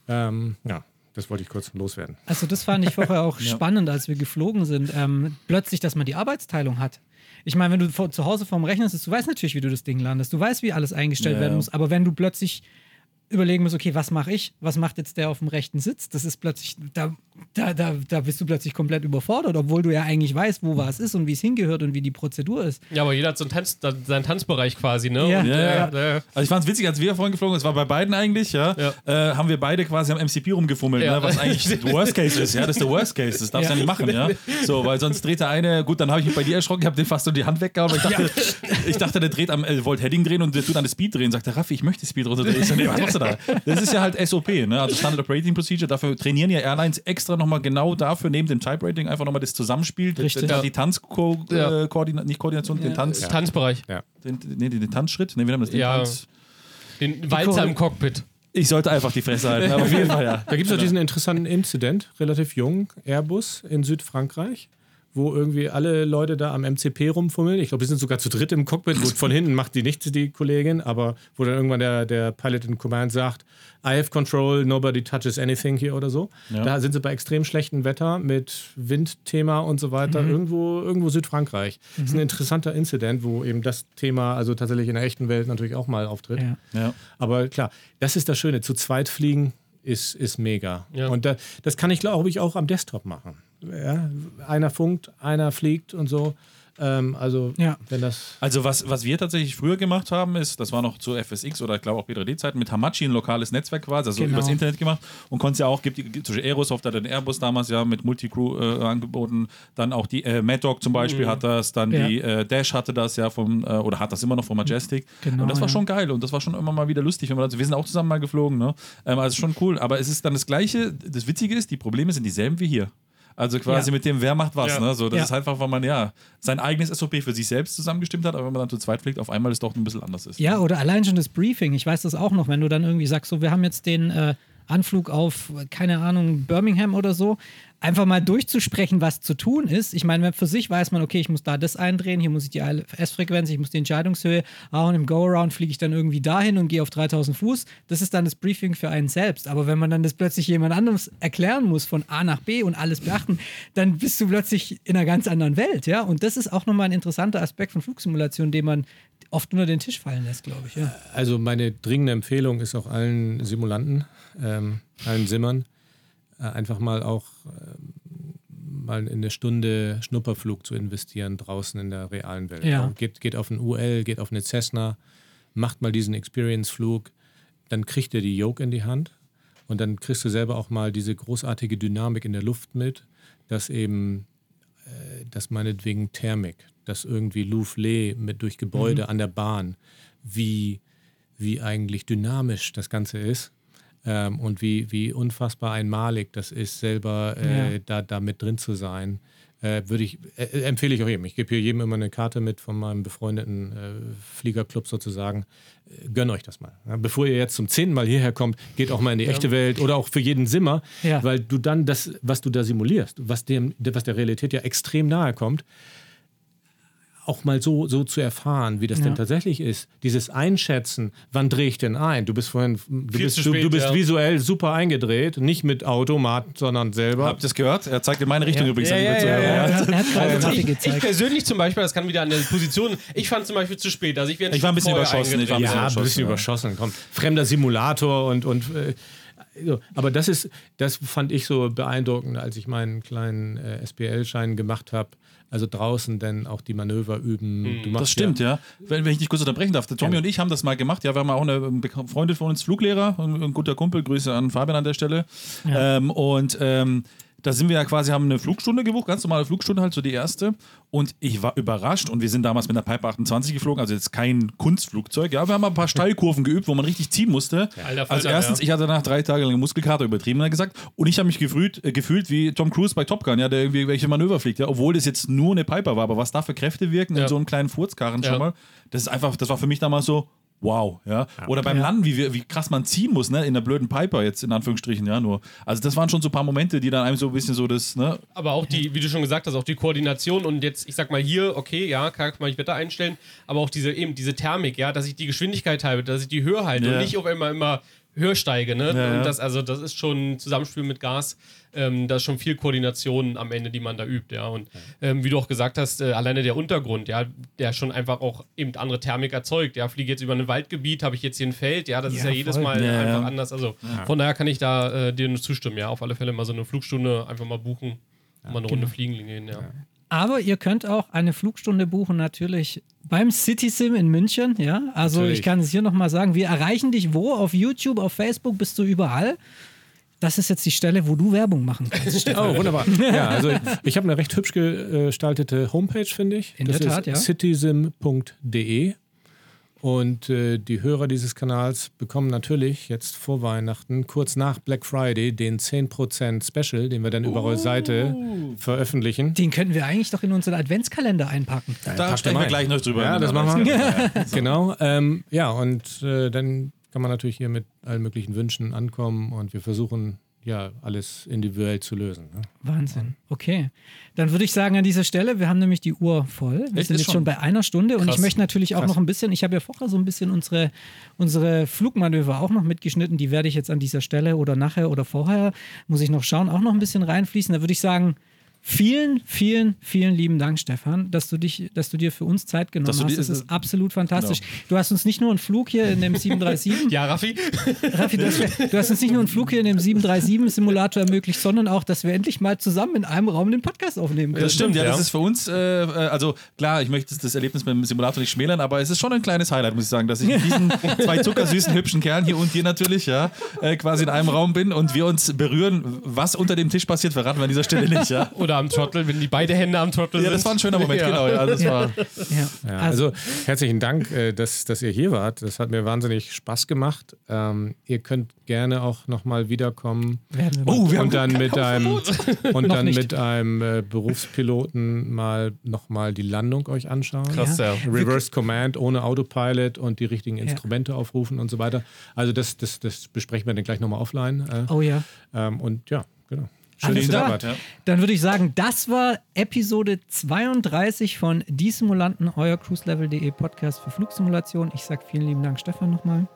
Ähm, ja, das wollte ich kurz loswerden. Also das fand ich vorher auch [LAUGHS] spannend, als wir geflogen sind. Ähm, plötzlich, dass man die Arbeitsteilung hat. Ich meine, wenn du vor, zu Hause vorm Rechner sitzt, du weißt natürlich, wie du das Ding landest. Du weißt, wie alles eingestellt Ja, werden muss. Aber wenn du plötzlich überlegen musst, okay, was mache ich? Was macht jetzt der auf dem rechten Sitz? Das ist plötzlich, da, da, da, da bist du plötzlich komplett überfordert, obwohl du ja eigentlich weißt, wo was ist und wie es hingehört und wie die Prozedur ist. Ja, aber jeder hat so einen Tanz, da- seinen Tanzbereich quasi, ne? Ja. Und, Ja, äh, ja. äh, Also ich fand es witzig, als wir vorhin geflogen sind, es war bei beiden eigentlich, ja, Ja. Äh, haben wir beide quasi am MCP rumgefummelt, Ja. ne, was eigentlich [LAUGHS] der Worst Case ist, ja, das ist der Worst Case, das darfst du ja. nicht machen, ja, so, weil sonst dreht der eine, gut, dann habe ich mich bei dir erschrocken, ich habe den fast so die Hand weggehauen, ich dachte, ich dachte, der dreht am, äh, wollte Heading drehen und der tut an das Speed drehen, sagt der Raffi, ich möchte Speed runterdrehen, ich so, nee, was du da? Das ist ja halt SOP, ne, also Standard Operating Procedure, dafür trainieren ja Airlines extra nochmal genau dafür neben dem Type-Rating einfach nochmal das Zusammenspiel, Richtig. die, die Tanz, Ja. äh, nicht Koordination, den Tanz, Tanzbereich. den, nee, den, den Tanzschritt, nee, wie haben wir das? Den Ja. Tanz. Den Walzer im Cockpit. Ich sollte einfach die Fresse halten, aber auf jeden Fall, ja. Da gibt es auch diesen interessanten Incident, relativ jung, Airbus in Südfrankreich, wo irgendwie alle Leute da am MCP rumfummeln. Ich glaube, die sind sogar zu dritt im Cockpit. Gut, von hinten macht die nichts, die Kollegin, aber wo dann irgendwann der, der Pilot in Command sagt, I have control, nobody touches anything hier oder so. Da sind sie bei extrem schlechtem Wetter mit Windthema und so weiter, irgendwo, irgendwo Südfrankreich. Das ist ein interessanter Incident, wo eben das Thema also tatsächlich in der echten Welt natürlich auch mal auftritt. Ja. ja. Aber klar, das ist das Schöne. Zu zweit fliegen ist, ist mega. Ja. Und da, das kann ich, glaube ich, auch am Desktop machen. Ja, einer funkt, einer fliegt und so. Ähm, also, Ja. wenn das. Also was, was wir tatsächlich früher gemacht haben, ist, das war noch zu FSX oder ich glaube auch B3D-Zeiten, mit Hamachi ein lokales Netzwerk quasi, also Genau. übers Internet gemacht und konntest ja auch, gibt, Beispiel Aerosoft hat den Airbus damals ja mit Multicrew äh, angeboten, dann auch die äh, Mad Dog zum Beispiel hat das, dann Ja. die äh, Dash hatte das ja vom, äh, oder hat das immer noch vom Majestic Genau, und das war ja. schon geil und das war schon immer mal wieder lustig, wenn man also wir sind auch zusammen mal geflogen, ne? ähm, also schon cool, aber es ist dann das Gleiche, das Witzige ist, die Probleme sind dieselben wie hier. Also quasi Ja. mit dem, wer macht was. Ja. Ne? So, das Ja. ist einfach, weil man ja sein eigenes SOP für sich selbst zusammengestimmt hat, aber wenn man dann zu zweit fliegt, auf einmal es doch ein bisschen anders ist. Ja, oder allein schon das Briefing. Ich weiß das auch noch, wenn du dann irgendwie sagst, so, wir haben jetzt den äh, Anflug auf, keine Ahnung, Birmingham oder so, einfach mal durchzusprechen, was zu tun ist. Ich meine, für sich weiß man, okay, ich muss da das eindrehen, hier muss ich die S-Frequenz, ich muss die Entscheidungshöhe, ah, und im Go-Around fliege ich dann irgendwie dahin und gehe auf 3000 Fuß. Das ist dann das Briefing für einen selbst. Aber wenn man dann das plötzlich jemand anderes erklären muss, von A nach B und alles beachten, dann bist du plötzlich in einer ganz anderen Welt, ja. Und das ist auch nochmal ein interessanter Aspekt von Flugsimulation, den man oft unter den Tisch fallen lässt, glaube ich, ja. Also, meine dringende Empfehlung ist auch allen Simulanten, ähm, allen Simmern, einfach mal auch ähm, mal in eine Stunde Schnupperflug zu investieren draußen in der realen Welt. Ja. Geht, geht auf ein UL, geht auf eine Cessna, macht mal diesen Experience-Flug, dann kriegt ihr die Yoke in die Hand und dann kriegst du selber auch mal diese großartige Dynamik in der Luft mit, dass eben, äh, dass meinetwegen Thermik, dass irgendwie Louvre mit durch Gebäude an der Bahn, wie, wie eigentlich dynamisch das Ganze ist. Ähm, und wie, wie unfassbar einmalig das ist, selber äh, Ja. da, da mit drin zu sein. Äh, würde ich, äh, empfehle ich auch jedem. Ich gebe hier jedem immer eine Karte mit von meinem befreundeten äh, Fliegerclub sozusagen. Äh, gönn euch das mal. Ja, bevor ihr jetzt zum zehnten Mal hierher kommt, geht auch mal in die echte Welt oder auch für jeden Simmer, Ja. weil du dann das, was du da simulierst, was, dem, was der Realität ja extrem nahe kommt, auch mal so, so zu erfahren, wie das Ja. denn tatsächlich ist. Dieses Einschätzen, wann drehe ich denn ein? Du bist vorhin, du Viel bist, zu du, du spät, bist ja. visuell super eingedreht, nicht mit Automat, sondern selber. Habt ihr das gehört? Er zeigt in meine Richtung Ja. übrigens. Ja, ja, ja, ja. Hat, hat gerade Kaffee ich, ich persönlich zum Beispiel, das kann wieder an der Position. Ich fand zum Beispiel zu spät. Also ich, Ich war ein bisschen überschossen, ich war ein eingedreht. ja, bisschen ein bisschen überschossen, überschossen. Komm, fremder Simulator und, und äh, so. aber das ist, das fand ich so beeindruckend, als ich meinen kleinen äh, SPL-Schein gemacht habe. Also draußen dann auch die Manöver üben. Du machst Das stimmt, ja. Wenn, wenn ich dich kurz unterbrechen darf. Der Tommy Gerne. und ich haben das mal gemacht. Ja, wir haben auch eine ähm, Freundin von uns, Fluglehrer, ein, ein guter Kumpel. Grüße an Fabian an der Stelle. Ähm, und ähm, da sind wir ja quasi, haben eine Flugstunde gebucht, ganz normale Flugstunde, halt so die erste. Und ich war überrascht und wir sind damals mit einer Piper 28 geflogen, also jetzt kein Kunstflugzeug. Ja, wir haben ein paar Steilkurven geübt, wo man richtig ziehen musste. Alter Falter, also erstens, ja. ich hatte nach drei Tagen lang Muskelkater übertrieben, hat er gesagt. Und ich habe mich gefühlt, äh, gefühlt wie Tom Cruise bei Top Gun, ja, der irgendwie welche Manöver fliegt, ja, obwohl das jetzt nur eine Piper war. Aber was da für Kräfte wirken in Ja. so einem kleinen Furzkarren Ja. schon mal, das ist einfach, das war für mich damals so, wow, ja. Oder beim Landen, wie, wie krass man ziehen muss, ne, in der blöden Piper jetzt in Anführungsstrichen, ja, nur. Also das waren schon so ein paar Momente, die dann einem so ein bisschen so das, ne, Aber auch die, wie du schon gesagt hast, auch die Koordination und jetzt, ich sag mal hier, okay, ja, kann man ich Wetter einstellen, aber auch diese eben diese Thermik, ja, dass ich die Geschwindigkeit halte, dass ich die Höhe halte und nicht auf einmal immer höher steige, ne? Ja, ja. Und das, also das ist schon ein Zusammenspiel mit Gas, ähm, da ist schon viel Koordination am Ende, die man da übt, ja. Und ähm, wie du auch gesagt hast, äh, alleine der Untergrund, ja, der schon einfach auch eben andere Thermik erzeugt. Ja, fliege jetzt über ein Waldgebiet, habe ich jetzt hier ein Feld, ja, das ist Ja, ja jedes voll. Mal Ja, einfach ja. anders. Also von daher kann ich da äh, dir nur zustimmen, ja, auf alle Fälle mal so eine Flugstunde einfach mal buchen, mal eine Runde fliegen gehen, ja. Aber ihr könnt auch eine Flugstunde buchen, natürlich beim City Sim in München. Ja, also Natürlich. ich kann es hier nochmal sagen. Wir erreichen dich wo? Auf YouTube, auf Facebook, bist du überall. Das ist jetzt die Stelle, wo du Werbung machen kannst. [LAUGHS] Oh, wunderbar. Ja, also ich habe eine recht hübsch gestaltete Homepage, finde ich. In das der Tat, ist ja. citysim.de. Und äh, die Hörer dieses Kanals bekommen natürlich jetzt vor Weihnachten, kurz nach Black Friday, den 10% Special, den wir dann über eure Seite veröffentlichen. Den könnten wir eigentlich doch in unseren Adventskalender einpacken. Da packt sprechen wir gleich noch drüber. Ja, das machen wir. [LAUGHS] genau. Ähm, ja, und äh, dann kann man natürlich hier mit allen möglichen Wünschen ankommen und wir versuchen ja alles individuell zu lösen. Ne? Wahnsinn. Okay. Dann würde ich sagen an dieser Stelle, wir haben nämlich die Uhr voll. Wir Echt? sind jetzt schon bei einer Stunde und Krass. ich möchte natürlich auch noch ein bisschen, ich habe ja vorher so ein bisschen unsere, unsere Flugmanöver auch noch mitgeschnitten. Die werde ich jetzt an dieser Stelle oder nachher oder vorher, muss ich noch schauen, auch noch ein bisschen reinfließen. Da würde ich sagen, Vielen, vielen, vielen lieben Dank, Stefan, dass du dich, dass du dir für uns Zeit genommen hast. Das ist absolut fantastisch. Du hast uns nicht nur einen Flug hier in dem [LAUGHS] 737 Ja, Raffi? Raffi, du hast, du hast uns nicht nur einen Flug hier in dem 737-Simulator ermöglicht, sondern auch, dass wir endlich mal zusammen in einem Raum den Podcast aufnehmen können. Das stimmt, ja, ja. das ist für uns, äh, äh, also klar, ich möchte das Erlebnis mit dem Simulator nicht schmälern, aber es ist schon ein kleines Highlight, muss ich sagen, dass ich mit [LAUGHS] diesen zwei zuckersüßen, hübschen Kerlen hier und hier natürlich, ja, äh, quasi in einem Raum bin und wir uns berühren. Was unter dem Tisch passiert, verraten wir an dieser Stelle nicht, ja. Oder am Trottel, wenn die beide Hände am Trottel Ja, sind. das war ein schöner Moment, Ja. genau, ja, das war. Ja. Ja, Also, also herzlichen Dank, äh, dass, dass ihr hier wart. Das hat mir wahnsinnig Spaß gemacht. Ähm, ihr könnt gerne auch nochmal wiederkommen. werden wir Oh, wir haben und dann mit einem und Noch dann nicht. mit einem äh, Berufspiloten mal nochmal die Landung euch anschauen. Krass, ja. Reverse Command ohne Autopilot und die richtigen Instrumente aufrufen und so weiter. Also das, das, das besprechen wir dann gleich nochmal offline. Äh, oh ja. ähm, und ja, genau. Schön, Alles klar. Ja. Dann würde ich sagen, das war Episode 32 von Die Simulanten, euer cruiselevel.de Podcast für Flugsimulation. Ich sage vielen lieben Dank, Stefan, nochmal.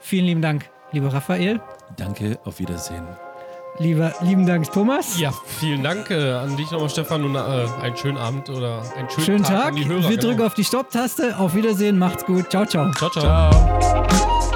Vielen lieben Dank, lieber Raphael. Danke, auf Wiedersehen. Lieber, lieben Dank, Thomas. Ja, vielen Dank äh, an dich nochmal, Stefan, und äh, einen schönen Abend oder einen schönen, Schönen Tag, Tag. an die Hörer. Wir genau. drücken auf die Stopptaste. Auf Wiedersehen. Macht's gut. Ciao, ciao. Ciao, ciao. Ciao.